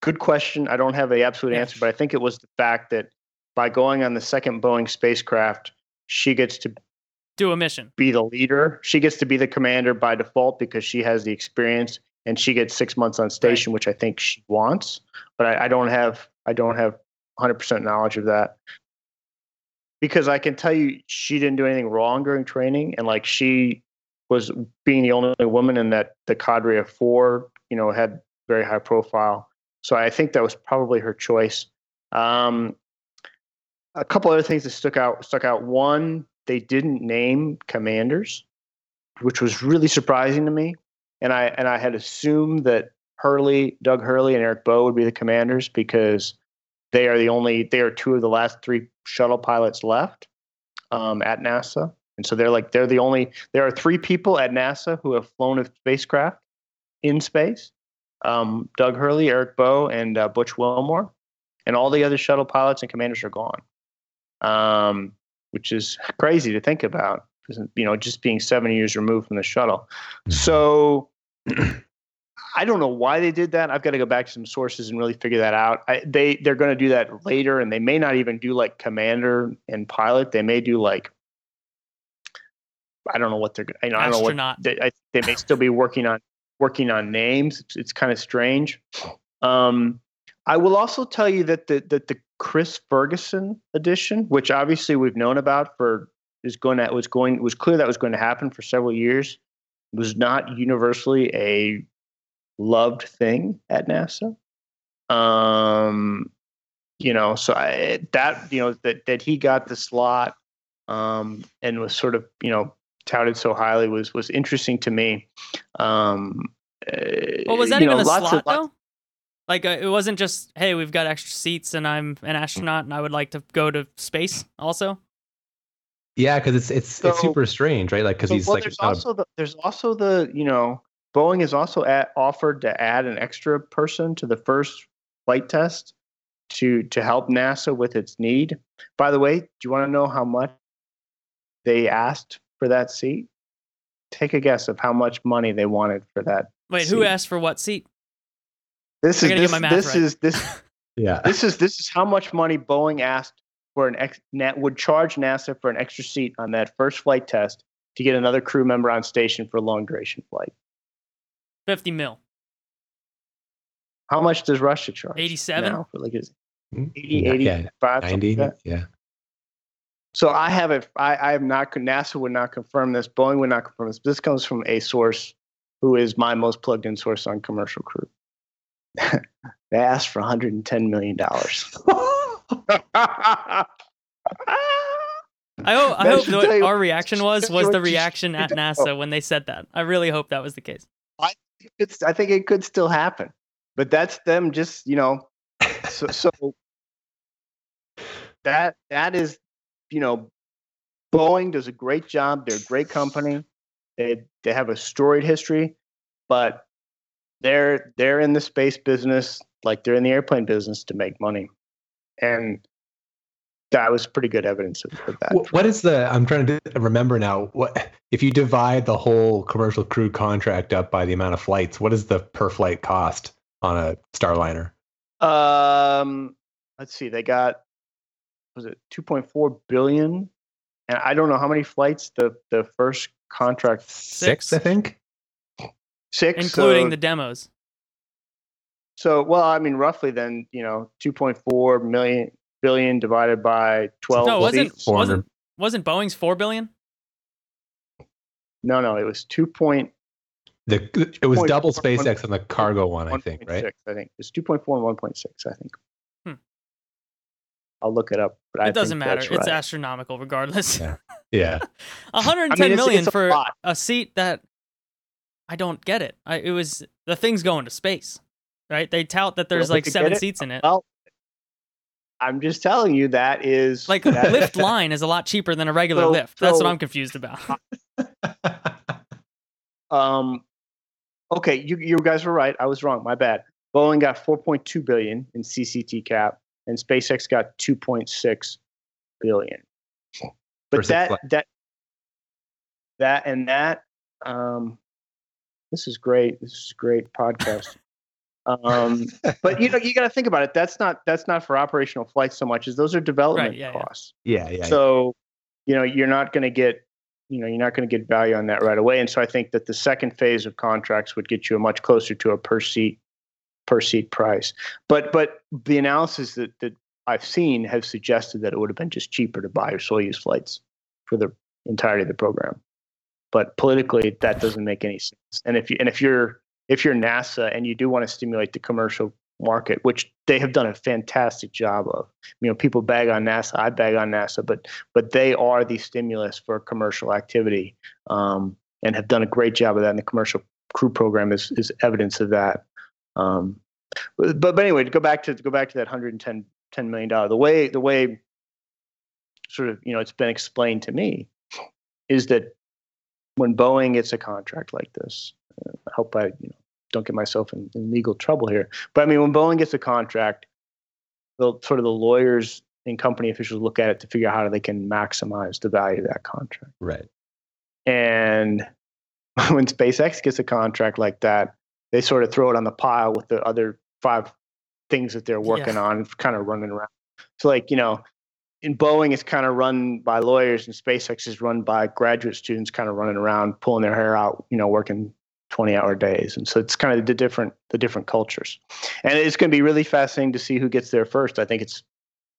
good question. I don't have the absolute answer, but I think it was the fact that by going on the second Boeing spacecraft, she gets to do a mission, be the leader. She gets to be the commander by default because she has the experience, and she gets six months on station, right. which I think she wants. But I, I don't have I don't have 100% knowledge of that because I can tell you she didn't do anything wrong during training and like she was being the only woman in that the cadre of four you know had very high profile so I think that was probably her choice um, a couple other things that stuck out stuck out one they didn't name commanders which was really surprising to me. And I and I had assumed that Hurley Doug Hurley and Eric Boe would be the commanders because they are the only they are two of the last three shuttle pilots left um, at NASA, and so they're like they're the only. There are three people at NASA who have flown a spacecraft in space: um, Doug Hurley, Eric Boe, and uh, Butch Wilmore, and all the other shuttle pilots and commanders are gone, um, which is crazy to think about. You know, just being seven years removed from the shuttle. So. *clears throat* I don't know why they did that. I've got to go back to some sources and really figure that out. I, they they're going to do that later, and they may not even do like commander and pilot. They may do like I don't know what they're. You know, I don't know what they, I, they may still be working on working on names. It's, it's kind of strange. Um, I will also tell you that the that the Chris Ferguson edition, which obviously we've known about for is going to was going was clear that was going to happen for several years, was not universally a loved thing at NASA. Um, you know, so I, that you know that that he got the slot um, and was sort of you know touted so highly was was interesting to me. Um, Well, was that even know, a slot of, though? Like uh, it wasn't just hey, we've got extra seats and I'm an astronaut and I would like to go to space also. Yeah, because it's it's So- it's super strange, right? Like because So, he's well, like there's not a- also the there's also the you know Boeing has also at, offered to add an extra person to the first flight test to to help NASA with its need. By the way, do you want to know how much they asked for that seat? Take a guess of how much money they wanted for that. Wait, who asked for what seat? This I is this, this right. is this *laughs* yeah. this is this is how much money Boeing asked for an ex Nat would charge NASA for an extra seat on that first flight test to get another crew member on station for a long duration flight. Fifty mil. How much does Russia charge? 87? now for like is Mm, 80, yeah, 85, something ninety. like? Yeah. So I have it. I, I have not. NASA would not confirm this. Boeing would not confirm this. This comes from a source who is my most plugged in source on commercial crew. *laughs* they asked for 110 million dollars. *laughs* I hope I hope what our reaction was was the reaction at. NASA when they said that. I really hope that was the case. it's, I think it could still happen, but that's them just you know. So, so *laughs* that that is you know, Boeing does a great job. They're a great company. They they have a storied history, but they're they're in the space business like they're in the airplane business to make money, and that was pretty good evidence of, of that. What is the? I'm trying to remember now. What if you divide the whole commercial crew contract up by the amount of flights? What is the per flight cost on a Starliner? Um, let's see. They got was it 2.4 billion, and I don't know how many flights the the first contract Six, I think. Six, Including so, the demos. So well, I mean, roughly then you know 2.4 million billion divided by 12. No, wasn't wasn't wasn't Boeing's four billion? No, no, it was 2. Point, The it was double one- SpaceX on the cargo one, I think, 1.6, right? I think it's 2.4 and 1.6. I think. Hmm. I'll look it up, but I it doesn't think matter. It's right. astronomical regardless. Yeah. *laughs* Yeah. 110 I mean, it's- million it's a for lot. a seat that I don't get it. I, it was the thing's going to space, right? They tout that there's like seven seats in it. Well, I'm just telling you that is Like that- *laughs* lift line is a lot cheaper than a regular So- lift. That's what I'm confused about. *laughs* Um, okay, you you guys were right. I was wrong. My bad. Boeing got 4.2 billion in CCtCap, and SpaceX got 2.6 billion. But that that that and that um, this is great. This is great podcast. um, but you know you got to think about it. That's not that's not for operational flights so much as those are development yeah, yeah. costs. yeah, yeah. So, you know, you're not going to get, you know, you're not going to get value on that right away. And so I think that the second phase of contracts would get you a much closer to a per seat per seat price. But but the analysis that that I've seen have suggested that it would have been just cheaper to buy Soyuz flights for the entirety of the program. But politically, that doesn't make any sense. And if you and if you're if you're NASA and you do want to stimulate the commercial market, which they have done a fantastic job of, you know, people bag on NASA, I bag on NASA, but but they are the stimulus for commercial activity, um, and have done a great job of that. And the commercial crew program is is evidence of that. Um, but, but anyway, to go back to to go back to that 110 10 million dollar, the way the way sort of you know it's been explained to me is that when Boeing gets a contract like this, uh, I hope I you know don't get myself in, in legal trouble here. But I mean, when Boeing gets a contract, the sort of the lawyers and company officials look at it to figure out how they can maximize the value of that contract. right. And *laughs* when SpaceX gets a contract like that, they sort of throw it on the pile with the other five things that they're working Yeah. on, kind of running around. So, like, you know, in Boeing, it's kind of run by lawyers, and SpaceX is run by graduate students, kind of running around, pulling their hair out, you know, working 20 hour days. And so it's kind of the different, the different cultures. And it's going to be really fascinating to see who gets there first. I think it's,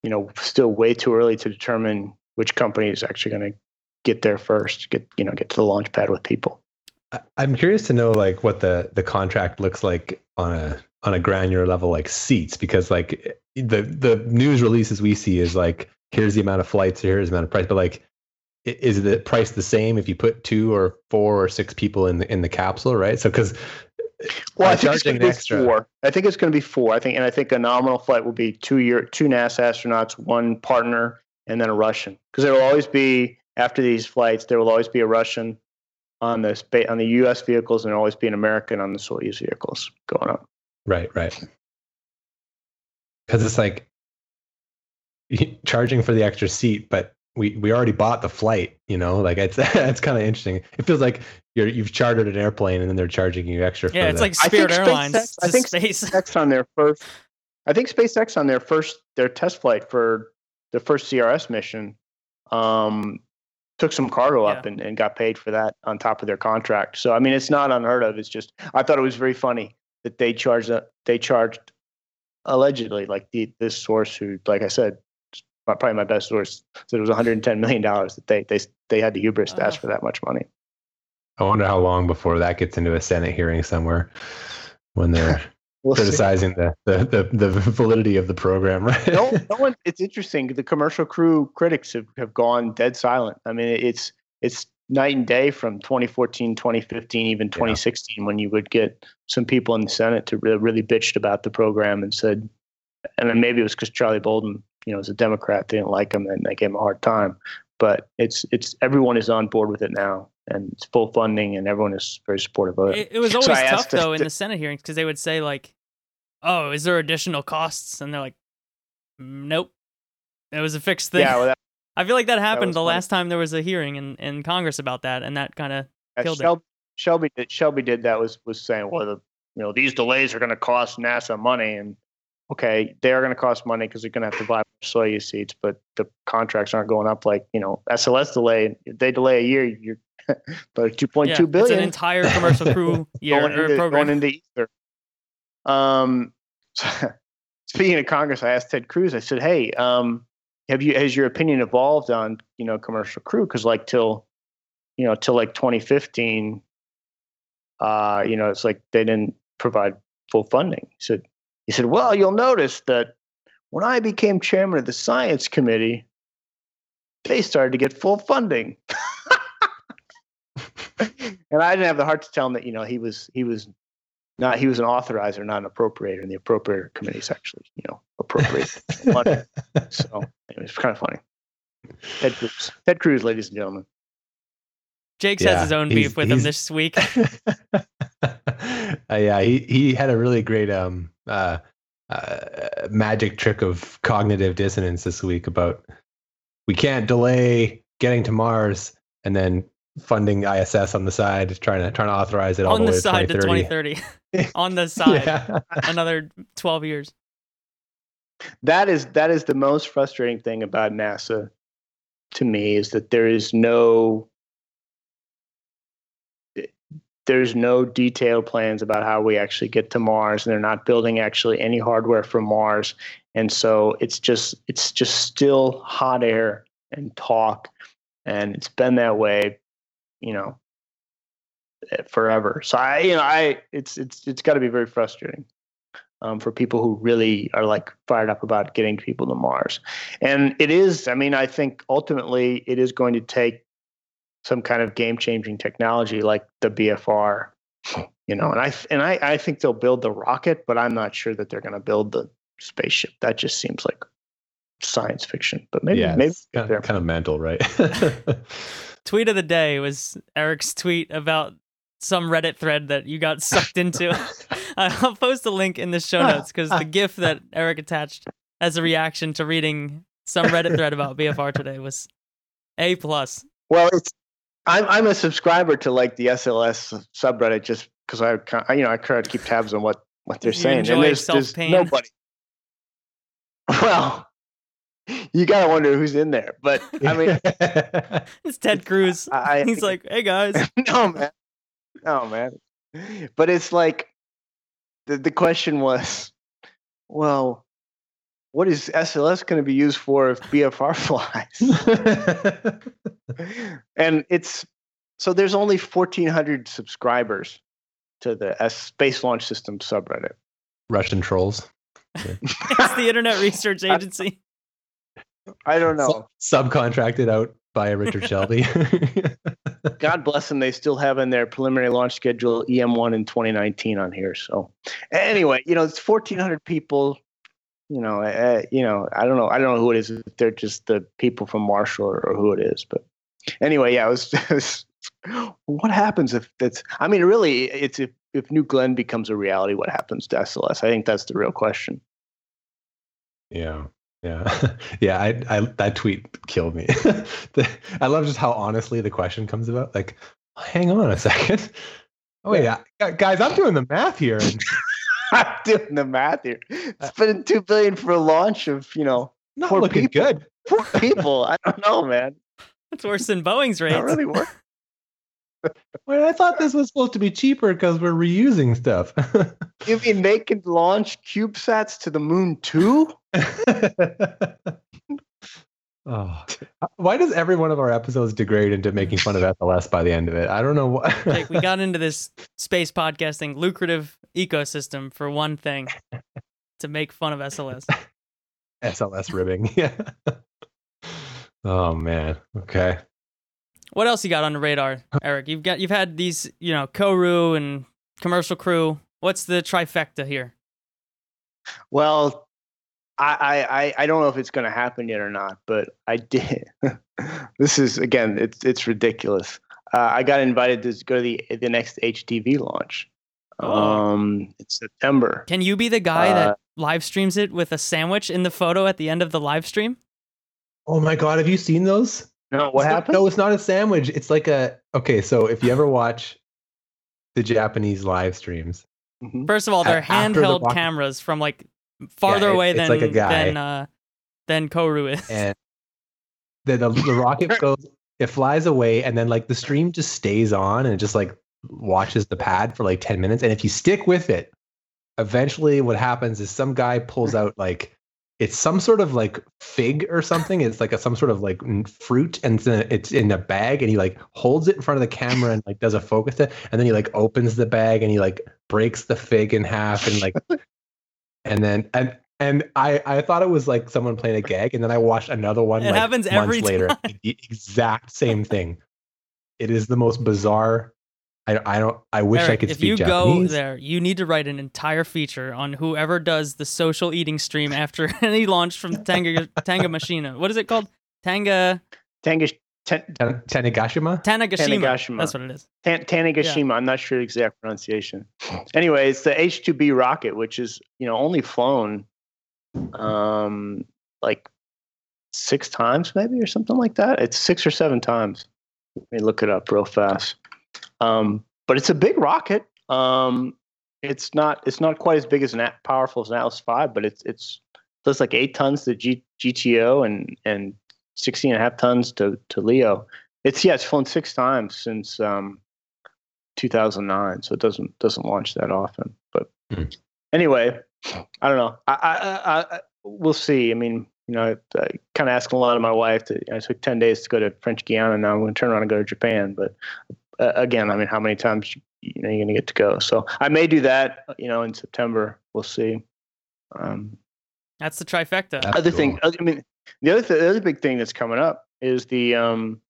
you know, still way too early to determine which company is actually going to get there first, get, you know, get to the launch pad with people. I'm curious to know like what the the contract looks like on a on a granular level, like seats, because like the the news releases we see is like here's the amount of flights, here's the amount of price, but like is the price the same if you put two or four or six people in the in the capsule, right? So because uh, Well, I think it's going to be extra- four. I think it's going to be four. I think, and I think a nominal flight will be two year, two NASA astronauts, one partner, and then a Russian. Because there will always be after these flights, there will always be a Russian on the spa- on the U.S. vehicles, and always be an American on the Soyuz vehicles going up. Right, right. Because it's like *laughs* charging for the extra seat, but we we already bought the flight. You know, like it's *laughs* that's kind of interesting. It feels like you're you've chartered an airplane and then they're charging you extra. Yeah, for it's the, like I think Spirit Airlines SpaceX I think space. SpaceX on their first. I think SpaceX on their first their test flight for the first CRS mission um, took some cargo up and, and got paid for that on top of their contract. So I mean, it's not unheard of. It's just I thought it was very funny that they charged a- they charged allegedly like the this source who like I said probably my best source said it was 110 million dollars that they they they had the hubris to ask for that much money. I wonder how long before that gets into a Senate hearing somewhere when they're *laughs* We'll criticizing the, the, the, the validity of the program, right? no, no *laughs* one. It's interesting. The commercial crew critics have, have gone dead silent. I mean, it's it's night and day from 2014, 2015, even 2016, when you would get some people in the Senate to really, really bitched about the program and said, and then maybe it was because Charlie Bolden, you know, was a Democrat, they didn't like him and they gave him a hard time. But it's it's everyone is on board with it now, and it's full funding, and everyone is very supportive of it. It, it was always I tough though in the Senate hearings because they would say like, "Oh, is there additional costs?" And they're like, "Mm, "Nope, it was a fixed thing." yeah, well, that, *laughs* I feel like that happened was the funny. last time there was a hearing in, in Congress about that, and that kind of Uh, Killed it. Shelby, Shelby did Shelby did that was was saying, well, the you know these delays are going to cost NASA money, and okay, they are going to cost money because they're going to have to buy Soyuz seats, but the contracts aren't going up like you know SLS delay. If they delay a year, you're *laughs* but two point yeah, two it's an entire commercial crew *laughs* year going into, program. going into Easter. Um, *laughs* speaking of Congress, I asked Ted Cruz. I said, "Hey, um, have you has your opinion evolved on you know commercial crew? Because like till you know till like 2015, uh, you know it's like they didn't provide full funding." He said, "He said, well, you'll notice that when I became chairman of the science committee, they started to get full funding." *laughs* and I didn't have the heart to tell him that you know he was he was not he was an authorizer, not an appropriator, and the appropriator committee is actually you know appropriate money. *laughs* So it was kind of funny. Ted Cruz, Ted Cruz, ladies and gentlemen. Jake's Yeah, has his own beef with him this week. *laughs* uh, yeah, he he had a really great um uh, uh magic trick of cognitive dissonance this week about we can't delay getting to Mars and then funding ISS on the side, trying to trying to authorize it all on the the way side to 2030. 2030. *laughs* on the side, Yeah. another 12 years. That is that is the most frustrating thing about NASA to me is that there is no there's no detailed plans about how we actually get to Mars and they're not building actually any hardware for Mars and so it's just it's just still hot air and talk and it's been that way you know eh, forever so I you know I it's it's it's got to be very frustrating um, for people who really are like fired up about getting people to Mars. And it is, I mean, I think ultimately it is going to take some kind of game changing technology like the BFR, *laughs* you know, and I, and I, I think they'll build the rocket, but I'm not sure that they're going to build the spaceship. That just seems like science fiction, but maybe, yeah, maybe kind, they're- of, kind of mental, right? *laughs* Tweet of the day was Eric's tweet about some Reddit thread that you got sucked into. *laughs* I'll post a link in the show ah, notes because the ah. GIF that Eric attached as a reaction to reading some Reddit thread about BFR today was a plus. Well, it's I'm I'm a subscriber to like the SLS subreddit just because I ca- you know I try to keep tabs on what what they're You saying. enjoy and there's, there's nobody. *laughs* Well, you gotta wonder who's in there, but I mean, *laughs* It's Ted Cruz. I, I He's like, hey guys. *laughs* no man, no man. But it's like the the question was, well, what is SLS going to be used for if BFR *laughs* flies? *laughs* and it's so there's only 1400 subscribers to the S space launch system subreddit Russian trolls. *laughs* It's the Internet Research Agency. i don't know Sub- subcontracted out by Richard Shelby. God bless them. They still have in their preliminary launch schedule EM1 in 2019 on here. So anyway, you know, it's 1,400 people. You know, uh, you know, I don't know. I don't know who it is. If they're just the people from Marshall or, or who it is. But anyway, yeah, it was, *laughs* it was. What happens if that's? I mean, really, it's if if New Glenn becomes a reality, what happens to SLS? I think that's the real question. Yeah. Yeah. *laughs* yeah. I, I, that tweet killed me. *laughs* the, I love just how honestly the question comes about. Like, hang on a second. Oh, wait, yeah. guys, I'm doing the math here. And, I'm doing the math here. Spending two billion for a launch of, you know, not looking people. good. Poor people. I don't know, man. That's worse than Boeing's rates. Not really work. *laughs* Wait, I thought this was supposed to be cheaper because we're reusing stuff. you mean they can launch CubeSats to the moon too? *laughs* oh, why does every one of our episodes degrade into making fun of *laughs* SLS by the end of it? I don't know what. like we got *laughs* into this space podcasting lucrative ecosystem for one thing to make fun of SLS. *laughs* SLS ribbing, yeah. oh man. Okay. What else you got on the radar, Eric? You've got you've had these, you know, Kourou and commercial crew. What's the trifecta here? Well, I I I don't know if it's going to happen yet or not, but I did. *laughs* this is again, it's it's ridiculous. Uh, I got invited to go to the the next HTV launch. Oh. Um, it's September. Can you be the guy uh, that live streams it with a sandwich in the photo at the end of the live stream? Oh my god, have you seen those? No, what it's happened? No, it's not a sandwich. It's like a okay. So if you ever watch the Japanese live streams, Mhm. First of all, they're After the handheld walk- cameras from like farther Yeah, it- away than like a guy. than uh, than Kourou is. and the, the the rocket *laughs* goes, it flies away, and then like the stream just stays on and it just like watches the pad for like ten minutes. And if you stick with it, eventually what happens is some guy pulls out like it's some sort of like fig or something. It's like a some sort of like fruit, and it's in, a, it's in a bag, and he like holds it in front of the camera and like does a focus it, and then he like opens the bag and he like breaks the fig in half and like, and then and and I I thought it was like someone playing a gag, and then I watched another one. It like, happens months every later. time. The exact same thing. It is the most bizarre. I I don't. I wish I Eric, could if speak you Japanese. go there, you need to write an entire feature on whoever does the social eating stream after *laughs* any launch from Tanga Tanga Machina. What is it called? Tanga Tangish, Tan, Tan- Tanegashima. Tanagashima. Tanegashima. That's what it is. Tan, Tanegashima. I'm not sure the exact pronunciation. Anyway, it's the H2B rocket, which is you know only flown um like six times maybe or something like that. It's six or seven times. Let me look it up real fast. Um, but it's a big rocket. Um, it's not it's not quite as big as an At- powerful as an Atlas Five, but it's it's does like eight tons to G, GTO and and 16 and a half tons to to LEO. It's yeah, it's flown six times since um 2009, so it doesn't doesn't launch that often. But Hmm. anyway, I don't know. I, I, I, I we'll see. I mean, you know, I kind of asking a lot of my wife. To, I took 10 days to go to French Guiana. Now I'm going to turn around and go to Japan. But uh, again, I mean, how many times you know you're going to get to go? So I may do that. You know, in September. We'll see. Um, That's the trifecta. That's other thing. I mean, the other th- the other big thing that's coming up is the um,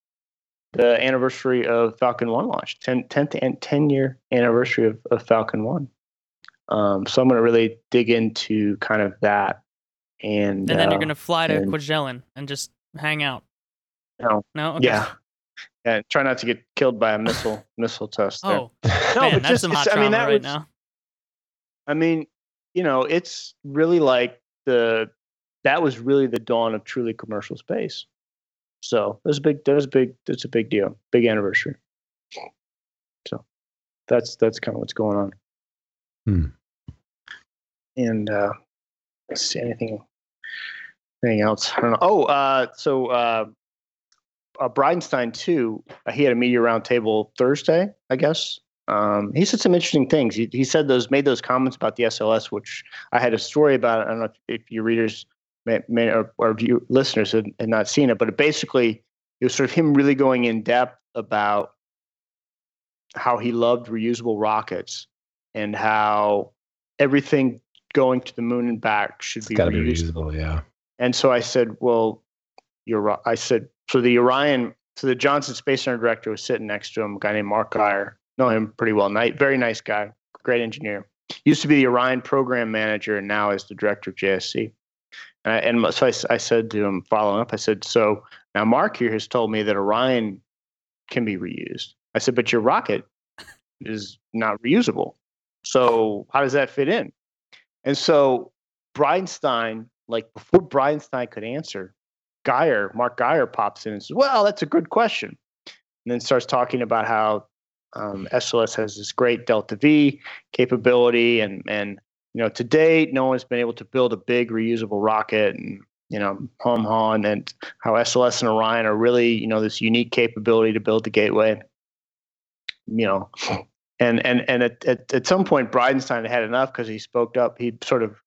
the anniversary of Falcon One launch, 10, 10th and 10 year anniversary of, of Falcon One. Um, so I'm going to really dig into kind of that, and and then uh, you're gonna fly to and- Kwajalein and just hang out. No. No. Okay. yeah, yeah, try not to get killed by a missile *laughs* missile test. there. Oh, *laughs* no, man, but that's just some hot I mean, that right was, now. I mean, you know, it's really like the that was really the dawn of truly commercial space. So there's a big there's a big that's a big deal, big anniversary. So that's that's kind of what's going on. Hmm. And uh let's see anything anything else. I don't know. Oh, uh so uh uh, Bridenstine too. Uh, he had a media roundtable Thursday, I guess. Um, he said some interesting things. He, he said those made those comments about the SLS, which I had a story about. I don't know if, if your readers may, may or, or view, listeners had, had not seen it, but it basically it was sort of him really going in depth about how he loved reusable rockets and how everything going to the moon and back should It's be to be reusable. reusable. Yeah. And so I said, well, you're. I said, so the Orion, so the Johnson Space Center director was sitting next to him, a guy named Mark Geyer. Know him pretty well. Night, very nice guy, great engineer. Used to be the Orion program manager, and now is the director of JSC. And, I, and so I, I said to him, following up, I said, so now Mark here has told me that Orion can be reused. I said, but your rocket is not reusable. So how does that fit in? And so Bridenstine, like before Bridenstine could answer, Geyer, Mark Geyer pops in and says, Well, that's a good question. And then starts talking about how um, SLS has this great Delta V capability. And, and, you know, to date, no one's been able to build a big reusable rocket and, you know, hum hum and how SLS and Orion are really, you know, this unique capability to build the gateway. You know, and and and at, at, at some point Bridenstine had enough because he spoke up. He sort of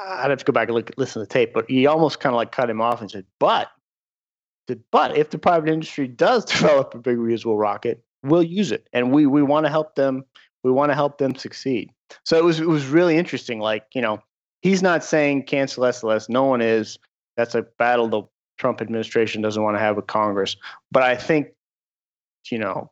I'd have to go back and look, listen to the tape, but he almost kind of like cut him off and said, "But, but if the private industry does *laughs* develop a big reusable rocket, we'll use it, and we we want to help them. We want to help them succeed." So it was it was really interesting. Like you know, he's not saying cancel SLS. No one is. That's a battle the Trump administration doesn't want to have with Congress. But I think, you know,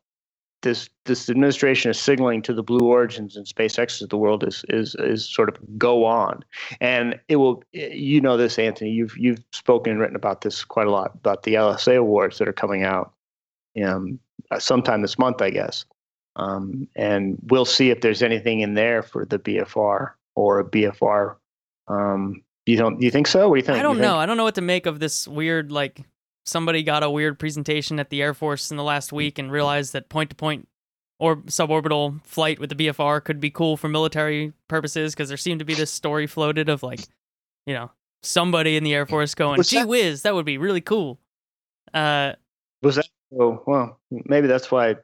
this this administration is signaling to the blue origins and SpaceX of the world is is is sort of go on, and it will. You know this, Anthony. You've you've spoken and written about this quite a lot about the LSA awards that are coming out, um, sometime this month, I guess. Um, and we'll see if there's anything in there for the BFR or a BFR. Um, you don't you think so? What do you think? I don't You know. think- I don't know what to make of this weird like somebody got a weird presentation at the Air Force in the last week and realized that point to point or suborbital flight with the BFR could be cool for military purposes because there seemed to be this story floated of like, you know, somebody in the Air Force going, Was "Gee that- whiz, that would be really cool." Uh, Was that? Oh, well, maybe that's why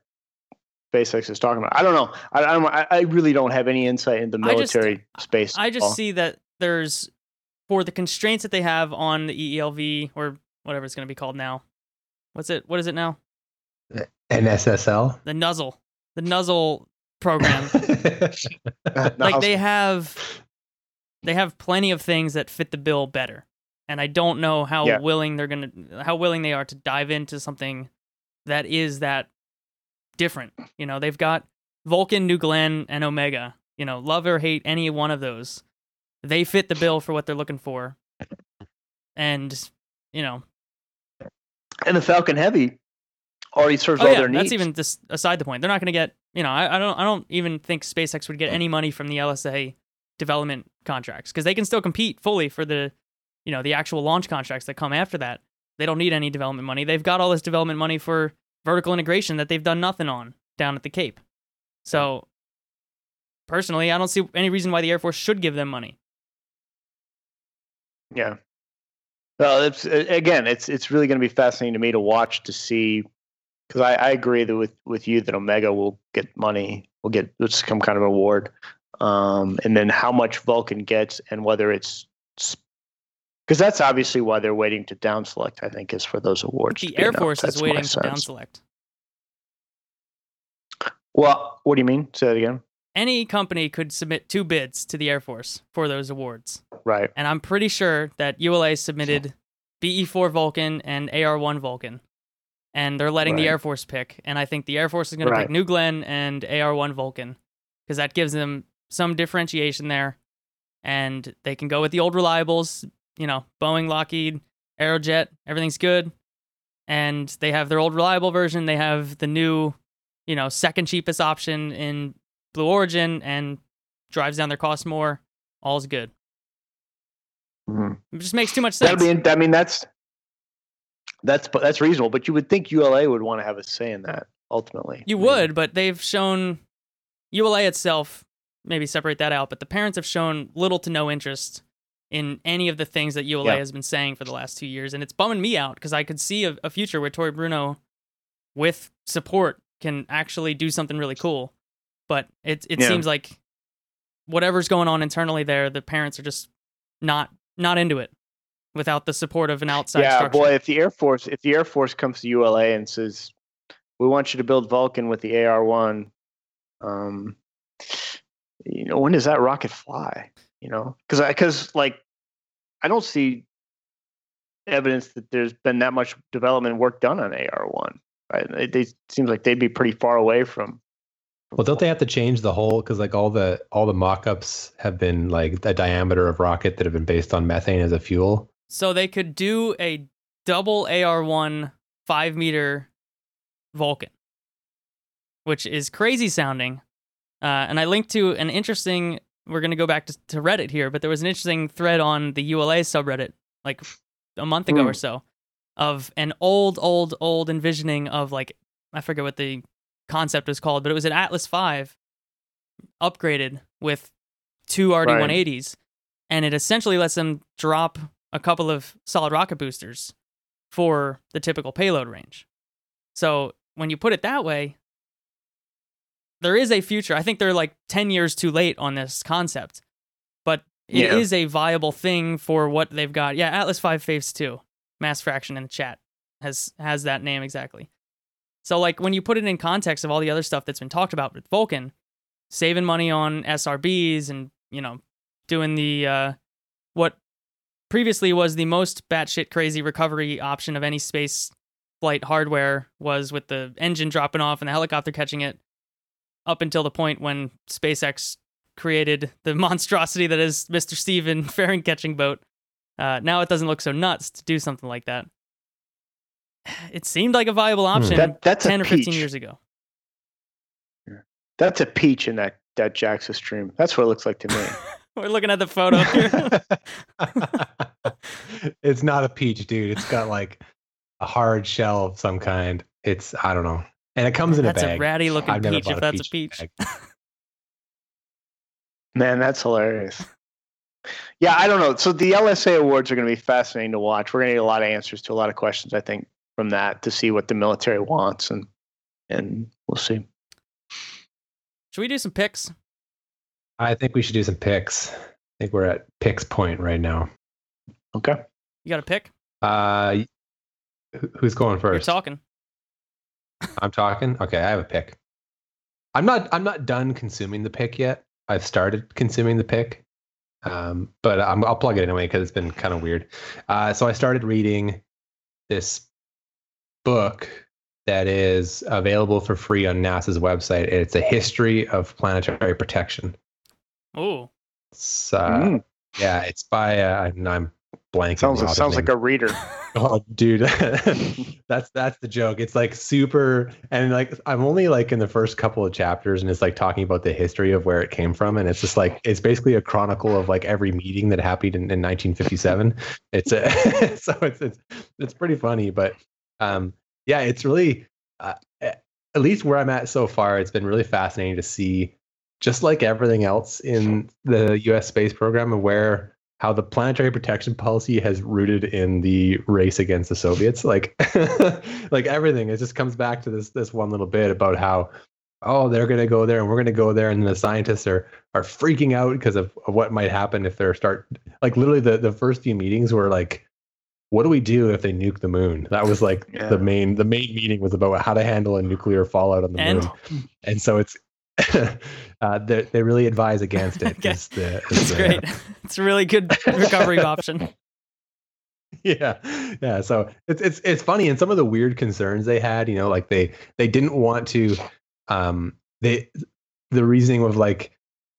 SpaceX is talking about. I don't know. I, I, don't, I I really don't have any insight into I just- military space. I just all. see that there's for the constraints that they have on the EELV or whatever it's going to be called now. What's it? What is it now? NSSL. The nuzzle, the nuzzle program. *laughs* Like they have they have plenty of things that fit the bill better and i don't know how Yeah. willing they're gonna how willing they are to dive into something that is that different you know? They've got vulcan new glenn and omega you know? Love or hate any one of those they fit the bill for what they're looking for. And you know. And the Falcon Heavy already serves oh all yeah their needs. that's even just aside the point. They're not going to get you know I, I don't i don't even think spacex would get any money from the lsa development contracts because they can still compete fully for the you know the actual launch contracts that come after that. They don't need any development money. They've got all this development money for vertical integration that they've done nothing on down at the cape. So personally i don't see any reason why the air force should give them money. Yeah. Well, it's again, it's it's really going to be fascinating to me to watch to see because I, I agree that with with you that Omega will get money, will get some kind of award, um, and then how much Vulcan gets and whether it's because that's obviously why they're waiting to down select. I think is for those awards. the air force is waiting to down sense. select Well, what do you mean? Say that again. any company could submit two bids to the air force for those awards Right. and I'm pretty sure that ULA submitted BE4 Vulcan and AR1 Vulcan, and they're letting the Air Force pick. And I think the Air Force is going to pick New Glenn and AR1 Vulcan because that gives them some differentiation there, and they can go with the old reliables. You know, Boeing, Lockheed, Aerojet, everything's good, and they have their old reliable version. They have the new, you know, second cheapest option in Blue Origin, and drives down their cost more. All's good. Mhm. It just makes too much sense. Be. I mean, that's that's that's reasonable. But you would think ULA would want to have a say in that ultimately. you I mean, would, but they've shown ULA itself, maybe separate that out, but the parents have shown little to no interest in any of the things that ULA Yeah. has been saying for the last two years. And it's bumming me out because I could see a, a future where Tory Bruno, with support, can actually do something really cool. But it, it Yeah. seems like whatever's going on internally there, the parents are just not not into it without the support of an outside yeah, structure. boy, if the Air Force if the Air Force comes to ULA and says, "We want you to build Vulcan with the AR one," um, you know, when does that rocket fly? You know, because I because like I don't see evidence that there's been that much development work done on AR1. Right? It, it seems like they'd be pretty far away from. Well, don't they have to change the whole? Because like all the all the mock-ups have been like a diameter of rocket that have been based on methane as a fuel. So they could do a double AR1 five meter Vulcan, which is crazy sounding. Uh, and I linked to an interesting. We're going to go back to, to Reddit here, but there was an interesting thread on the ULA subreddit like a month ago Hmm. or so of an old, old, old envisioning of like I forget what the concept was called, but it was an Atlas Five upgraded with two RD180s, and it essentially lets them drop a couple of solid rocket boosters for the typical payload range. So when you put it that way, there is a future. I think they're like 10 years too late on this concept, but it is Yeah. a viable thing for what they've got. Yeah, Atlas 5 Phase 2, Mass Fraction in the chat has has that name exactly. So like when you put it in context of all the other stuff that's been talked about with Vulcan, saving money on SRBs and, you know, doing the uh what previously was the most batshit crazy recovery option of any space flight hardware was with the engine dropping off and the helicopter catching it up until the point when SpaceX created the *laughs* monstrosity that is Mr. Steven *laughs* fairing catching boat. Uh, now it doesn't look so nuts to do something like that. *sighs* It seemed like a viable option That, that's 10 a or 15 peach. years ago. That's a peach in that that Jaxa stream. That's what it looks like to me. *laughs* We're looking at the photo here. it's not a peach, dude. It's got like a hard shell of some kind. It's I don't know, and it comes in That's a bag. That's a ratty looking I've peach if that's a in peach. *laughs* Man, that's hilarious. Yeah, I don't know. So the LSA awards are going to be fascinating to watch. We're going to get a lot of answers to a lot of questions, I think, from that to see what the military wants, and and we'll see. Should we do some picks? I think we should do some picks. I think we're at picks point right now. Okay. You got a pick? Uh, who's going first? You're first? talking. I'm talking. Okay, I have a pick. I'm not. I'm not done consuming the pick yet. I've started consuming the pick, um, but I'm, I'll plug it anyway because it's been kind of weird. Uh, so I started reading this book that is available for free on NASA's website. It's a history of planetary protection. Oh, It's, uh, Mm, Yeah, it's by. Uh, I'm blanking. sounds sounds name. like a reader. *laughs* Oh, dude, *laughs* that's that's the joke. It's like super, and like I'm only like in the first couple of chapters, and it's like talking about the history of where it came from, and it's just like it's basically a chronicle of like every meeting that happened in, in 1957. *laughs* It's a so it's it's it's pretty funny, but um, yeah, it's really uh, at least where I'm at so far. It's been really fascinating to see, just like everything else in the U.S. space program, and where how the planetary protection policy has rooted in the race against the Soviets. Like, *laughs* like everything, it just comes back to this this one little bit about how, oh, they're gonna go there and we're gonna go there, and the scientists are are freaking out because of, of what might happen if they're start like literally the the first few meetings were like. What do we do if they nuke the moon? That was like Yeah. the main the main meeting was about how to handle a nuclear fallout on the And? moon, and so it's *laughs* uh, they they really advise against it. Okay. is the- is that's the- great. *laughs* It's a really good recovery option. *laughs* yeah yeah so it's it's it's funny and some of the weird concerns they had you know like they they didn't want to um they the reasoning of like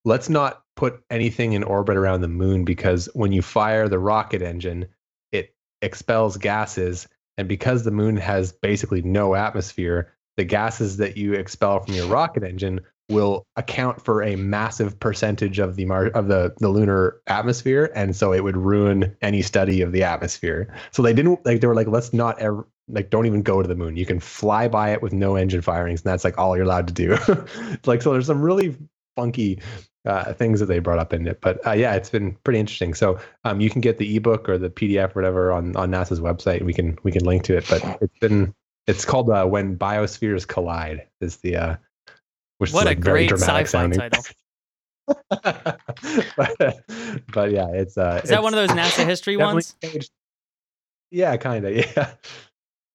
let's not put anything in orbit around the moon because when you fire the rocket engine it expels gases and because the moon has basically no atmosphere the gases that you expel from your rocket engine will account for a massive percentage of the mar- of the the lunar atmosphere and so it would ruin any study of the atmosphere. So they didn't like they were like let's not ever like don't even go to the moon. You can fly by it with no engine firings and that's like all you're allowed to do. *laughs* Like so there's some really funky uh, things that they brought up in it but uh, yeah it's been pretty interesting. So um, you can get the ebook or the pdf or whatever on on nasa's website we can we can link to it but it's been it's called uh, when biospheres collide is the uh which What a like very great dramatic sci-fi sounding title. *laughs* but, but yeah it's uh Is that one of those NASA history ones? yeah kind of *laughs* yeah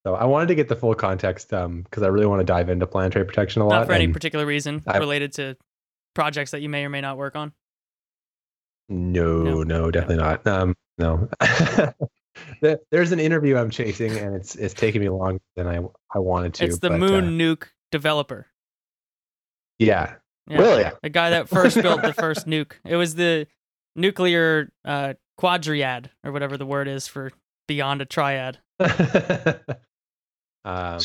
so i wanted to get the full context um because i really want to dive into planetary protection a lot Not for any particular reason I- related to projects that you may or may not work on. No, No. no, definitely not. Um, no. *laughs* There's an interview I'm chasing, and it's it's taking me longer than I I wanted to. it's the but, Moon uh, Nuke developer. Yeah, Yeah. Really? The guy that first built the first nuke. It was the nuclear uh, quadriad or whatever the word is for beyond a triad. *laughs* um,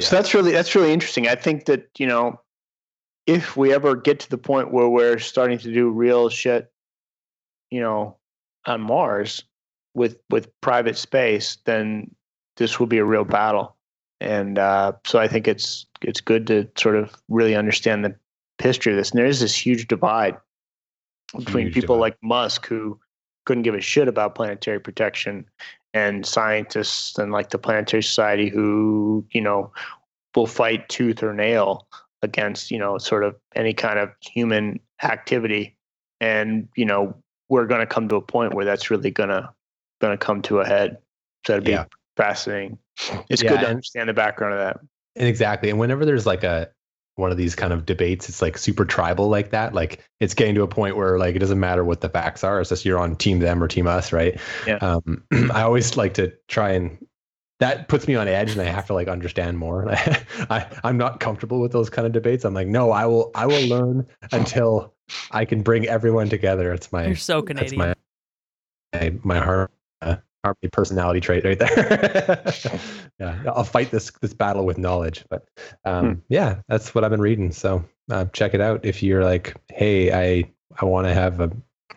So that's really that's really interesting. I think that you know, if we ever get to the point where we're starting to do real shit, you know, on Mars with with private space, then this will be a real battle. And uh, so I think it's it's good to sort of really understand the history of this. And there is this huge divide between Huge people divide. like Musk who couldn't give a shit about planetary protection and scientists and like the planetary society who you know will fight tooth or nail against you know sort of any kind of human activity and you know we're going to come to a point where that's really going to going to come to a head so that'd be Yeah. fascinating it's Yeah, good to and- understand the background of that And exactly. And whenever there's like a one of these kind of debates, it's like super tribal like that. Like it's getting to a point where like it doesn't matter what the facts are. It's just you're on team them or team us, right? Yeah. Um, *clears throat* I always like to try and that puts me on edge, and I have to like understand more. *laughs* I I'm not comfortable with those kind of debates. I'm like, no, I will I will learn until I can bring everyone together. It's my You're so that's Canadian. my my, my heart. Uh, harmony personality trait right there. *laughs* *laughs* yeah, I'll fight this this battle with knowledge. But um, Hmm. yeah, that's what I've been reading. So uh, check it out if you're like, hey, I I want to have a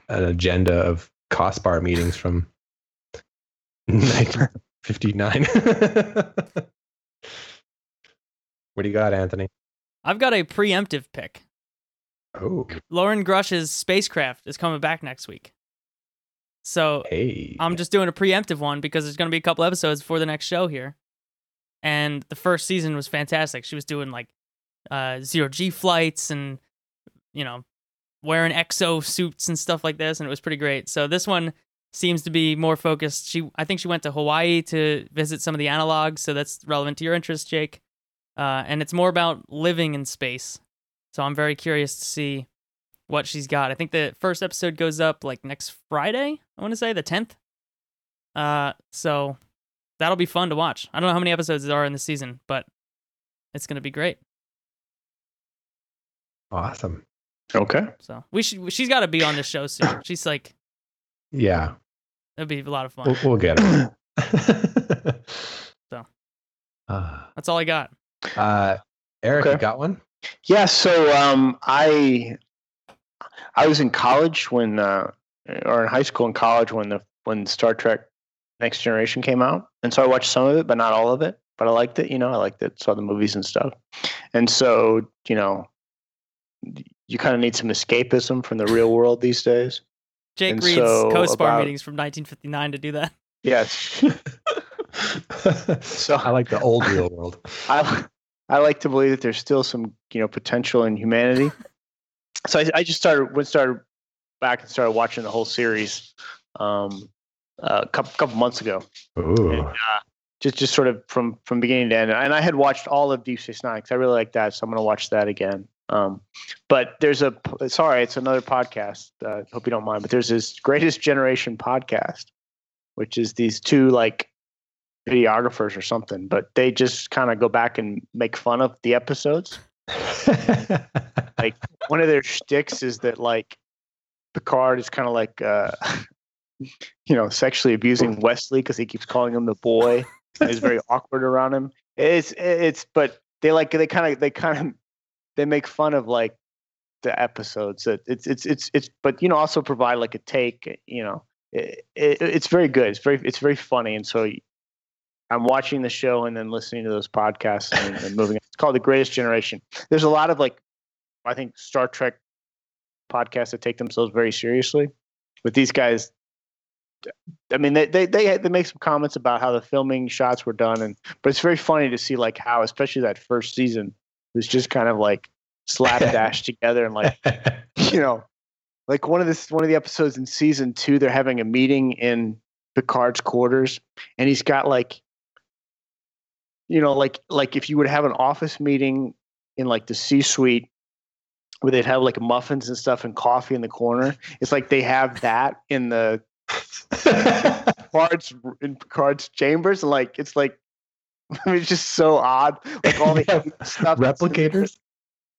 an agenda of COSPAR meetings from 1959. *laughs* what do you got, Anthony? I've got a preemptive pick. Oh, Loren Grush's spacecraft is coming back next week. So hey. I'm just doing a preemptive one because there's going to be a couple episodes before the next show here. And the first season was fantastic. She was doing like uh, zero G flights and, you know, wearing exo suits and stuff like this. And it was pretty great. So this one seems to be more focused. She, I think she went to Hawaii to visit some of the analogs. So that's relevant to your interest, Jake. Uh, and it's more about living in space. So I'm very curious to see what she's got. I think the first episode goes up like next Friday. I want to say the 10th. Uh, so that'll be fun to watch. I don't know how many episodes there are in the season, but it's gonna be great. awesome. okay So we should. She's got to be on this show soon. *coughs* She's like, Yeah, it'll be a lot of fun. we'll, we'll get her. *coughs* So. Uh, That's all I got. uh, Eric, you got one? Yeah, so um, I I was in college when, uh, or in high school and college when the when Star Trek Next Generation came out, and so I watched some of it, but not all of it. But I liked it, you know. I liked it, saw the movies and stuff, and so you know, you kind of need some escapism from the real world these days. Jake And reads so COSPAR about- meetings from 1959 to do that. Yes, *laughs* so I like the old real world. *laughs* I I like to believe that there's still some you know potential in humanity. So I, I just started went started back and started watching the whole series um, a couple couple months ago. And, uh, just just sort of from from beginning to end. And I had watched all of Deep Space Nine because I really like that, so I'm going to watch that again. Um, but there's a sorry, it's another podcast. Uh, hope you don't mind, but there's this Greatest Generation podcast, which is these two like videographers or something, but they just kind of go back and make fun of the episodes. *laughs* Like one of their shticks is that like Picard is kind of like uh, *laughs* you know sexually abusing Wesley because he keeps calling him the boy. is very *laughs* awkward around him. It's it's but they like they kind of they kind of they make fun of like the episodes. That it's it's it's it's but you know also provide like a take. You know it, it, it's very good. It's very it's very funny, and so I'm watching the show and then listening to those podcasts and, and moving. It's called The Greatest Generation. There's a lot of like I think Star Trek podcasts that take themselves very seriously, but these guys. I mean, they, they they they make some comments about how the filming shots were done, and but it's very funny to see like how, especially that first season, was just kind of like slapdash together and like *laughs* you know, like one of this one of the episodes in season two, they're having a meeting in Picard's quarters, and he's got like, you know, like like if you would have an office meeting in like the C-suite where they'd have like muffins and stuff and coffee in the corner. It's like they have that in the *laughs* Picard's in Picard's chambers, and like it's like *laughs* it's just so odd. Like all the *laughs* stuff. replicators.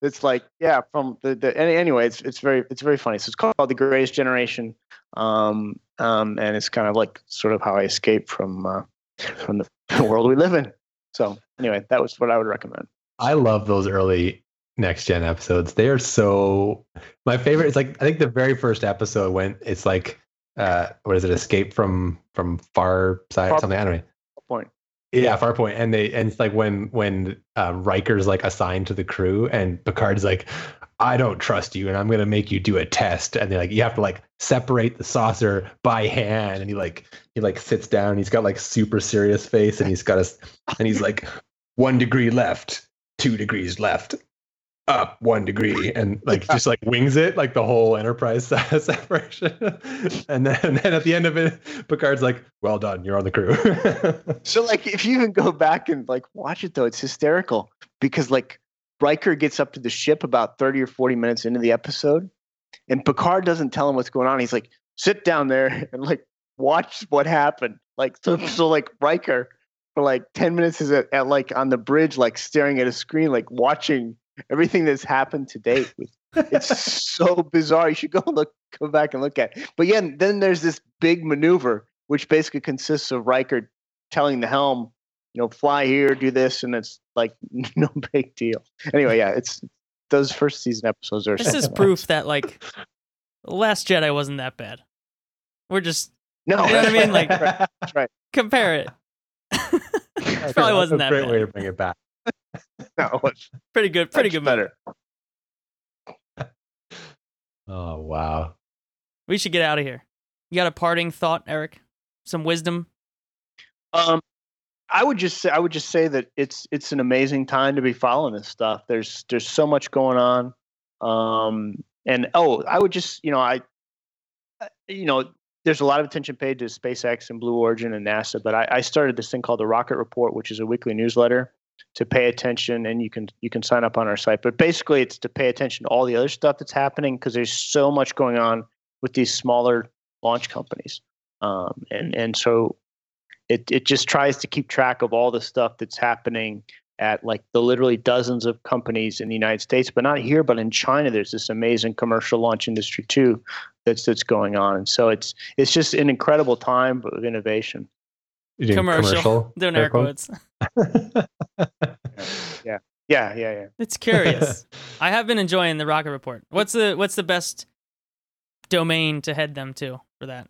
It's like yeah, from the, the anyway, it's it's very it's very funny. So it's called the Greatest Generation, um, um, and it's kind of like sort of how I escape from uh, from the world we live in. So anyway, that was what I would recommend. I love those early next gen episodes. They are so my favorite. It's like I think the very first episode when it's like uh what is it? Escape from from far side or Far- something. I don't know. Point. Yeah, far point. And they and it's like when when um, Riker's like assigned to the crew and Picard's like, I don't trust you and I'm gonna make you do a test. And they're like, you have to like separate the saucer by hand. And he like he like sits down. He's got like super serious face and he's got us and he's like one degree left, two degrees left, up one degree, and like just like wings it like the whole Enterprise separation. *laughs* and then and then at the end of it, Picard's like, "Well done, you're on the crew." *laughs* So like if you even go back and like watch it though, it's hysterical because like Riker gets up to the ship about 30 or 40 minutes into the episode and Picard doesn't tell him what's going on. He's like, sit down there *laughs* and like watch what happened. Like so so like Riker for like 10 minutes is at, at like on the bridge, like staring at a screen, like watching everything that's happened to date. It's *laughs* so bizarre. You should go look go back and look at it. But yeah, then there's this big maneuver, which basically consists of Riker telling the helm, you know, fly here, do this, and it's like *laughs* no big deal. Anyway, yeah, it's those first season episodes are. This is *laughs* proof that like The Last Jedi wasn't that bad. We're just no, You know what I mean? Like- that's right. compare it. That's Probably wasn't a that great bad. way to bring it back. *laughs* No, it's Pretty good. Pretty good. movie. better. *laughs* Oh wow. We should get out of here. You got a parting thought, Eric? Some wisdom? Um, I would just say I would just say that it's it's an amazing time to be following this stuff. There's there's so much going on. Um, and oh, I would just you know I, I- you know, there's a lot of attention paid to SpaceX and Blue Origin and NASA, but I, I started this thing called the Rocket Report, which is a weekly newsletter to pay attention, and you can you can sign up on our site. But basically, it's to pay attention to all the other stuff that's happening because there's so much going on with these smaller launch companies, um, and and so it it just tries to keep track of all the stuff that's happening at like the literally dozens of companies in the United States, but not here, but in China. There's this amazing commercial launch industry too that's that's going on, and so it's it's just an incredible time of innovation. You doing Commercial. *laughs* Doing air quotes? quotes. *laughs* Yeah, yeah, yeah. It's curious. *laughs* I have been enjoying the Rocket Report. What's the what's the best domain to head them to for that?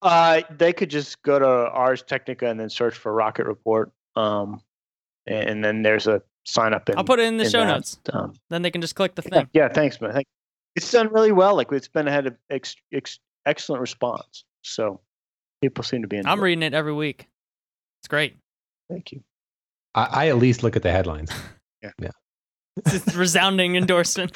Uh, they could just go to Ars Technica and then search for Rocket Report. Um, and then there's a sign up. In, I'll put it in the in show that. notes. Um, Then they can just click the yeah, thing. yeah, thanks, man. Thank- It's done really well. Like it's been had an ex, ex, excellent response. So people seem to be. into I'm it. reading it every week. It's great. Thank you. I, I at least look at the headlines. *laughs* Yeah. Yeah. It's a resounding endorsement.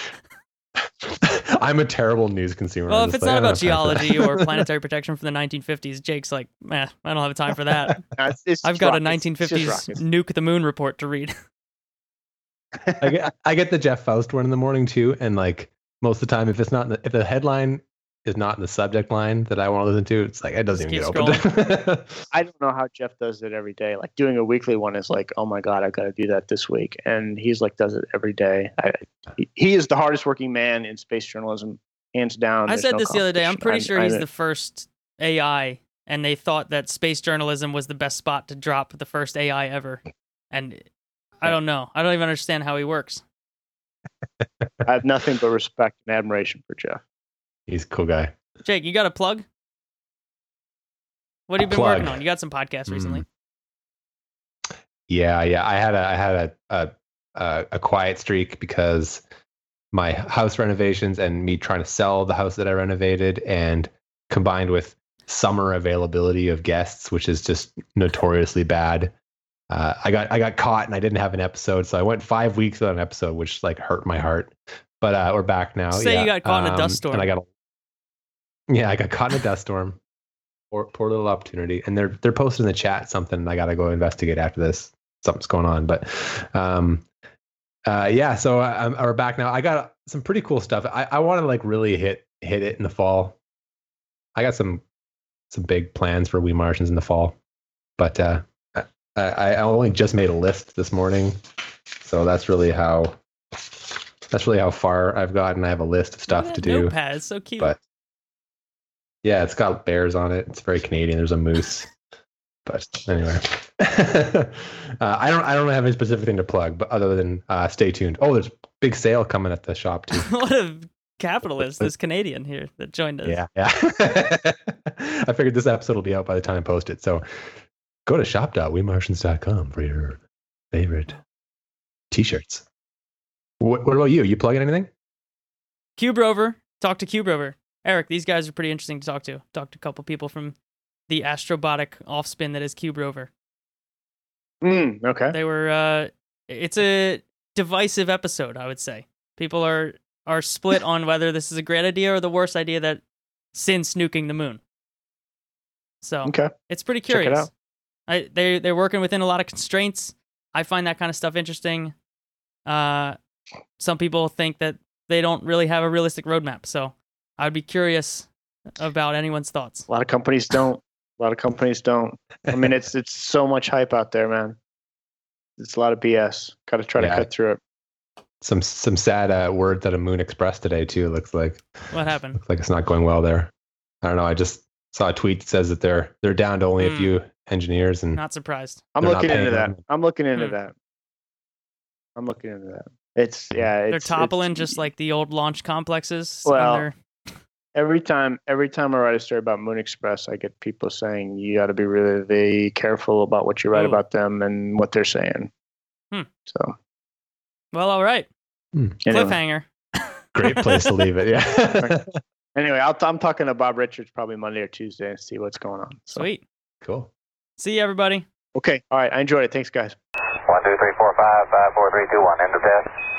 *laughs* I'm a terrible news consumer. Well, I'm if it's like, not about don't have time for geology or *laughs* planetary protection from the 1950s, Jake's like, eh, I don't have time for that. It's- it's I've just got a rockets. It's 1950s nuke the moon report to read. I get I get the Jeff Foust one in the morning too, and like most of the time, if it's not in the, if the headline is not in the subject line that I want to listen to, it's like it doesn't Just even get keep opened. *laughs* I don't know how Jeff does it every day. Like doing a weekly one is like, oh my god, I've got to do that this week, and he's like does it every day. I, he, he is the hardest working man in space journalism, hands down. I said no this the other day. I'm competition. pretty sure I- he's I- the first AI, and they thought that space journalism was the best spot to drop the first AI ever. And I don't know. I don't even understand how he works. *laughs* I have nothing but respect and admiration for Jeff. He's a cool guy. Jake, you got a plug? What have you been working on? You got some podcasts recently. Mm. Yeah, yeah. I had a I had a a, a, quiet streak because my house renovations and me trying to sell the house that I renovated, and combined with summer availability of guests, which is just notoriously bad. Uh, I got I got caught and I didn't have an episode, so I went five weeks without an episode, which like hurt my heart. But uh, we're back now. Say you got caught in a dust Um, storm. and I got a, yeah, I got caught in a dust storm. Poor, poor little opportunity. And they're they're posting in the chat something. I got to go investigate after this. Something's going on, but um, uh, yeah. So I, I'm, we're back now. I got some pretty cool stuff. I, I want to like really hit hit it in the fall. I got some some big plans for We Martians in the fall. But uh, I, I only just made a list this morning, so that's really how that's really how far I've gotten. I have a list of stuff to do. Notepad, it's so cute. But yeah, it's got bears on it. It's very Canadian. There's a moose. *laughs* But anyway, *laughs* uh, I don't I don't have any specific thing to plug, but other than uh, stay tuned. Oh, there's big sale coming at the shop too. *laughs* what a capitalist, this Canadian here that joined us. Yeah, yeah. I figured this episode will be out by the time I post it. So go to shop.wemartians.com for your favorite t-shirts. What, what about you? You plugging anything? Cube Rover, talk to Cube Rover. Eric, these guys are pretty interesting to talk to. Talked to a couple people from the astrobotic offspin that is Cube Rover. Mm, okay. They were uh it's a divisive episode, I would say. People are are split on *laughs* whether this is a great idea or the worst idea that since nuking the moon. So Okay. it's pretty it curious. out. I they they're working within a lot of constraints. I find that kind of stuff interesting. Uh, some people think that they don't really have a realistic roadmap, so I'd be curious about anyone's thoughts. A lot of companies don't. A lot of companies don't. I mean, it's *laughs* it's so much hype out there, man. It's a lot of BS. Got to try Yeah. to cut through it. Some some sad uh, words that a Moon Express today too. Looks like What happened? looks like it's not going well there. I don't know. I just saw a tweet that says that they're they're down to only a Hmm. few engineers and Not surprised. I'm looking into paying that. them. I'm looking into Hmm. that. I'm looking into that. It's yeah. It's, They're toppling it's- just like the old launch complexes. Well, on their, every time. Every time I write a story about Moon Express, I get people saying you got to be really careful about what you write Ooh. about them and what they're saying. Hmm. So well, all right. anyway, Cliffhanger. *laughs* great place to leave it. Yeah. *laughs* anyway I'll, I'm talking to Bob Richards probably Monday or Tuesday and see what's going on. So, Sweet. cool. See you, everybody. Okay. All right. I enjoyed it. Thanks, guys. One, two, three, four, five, five, four, three, two, one. End of test.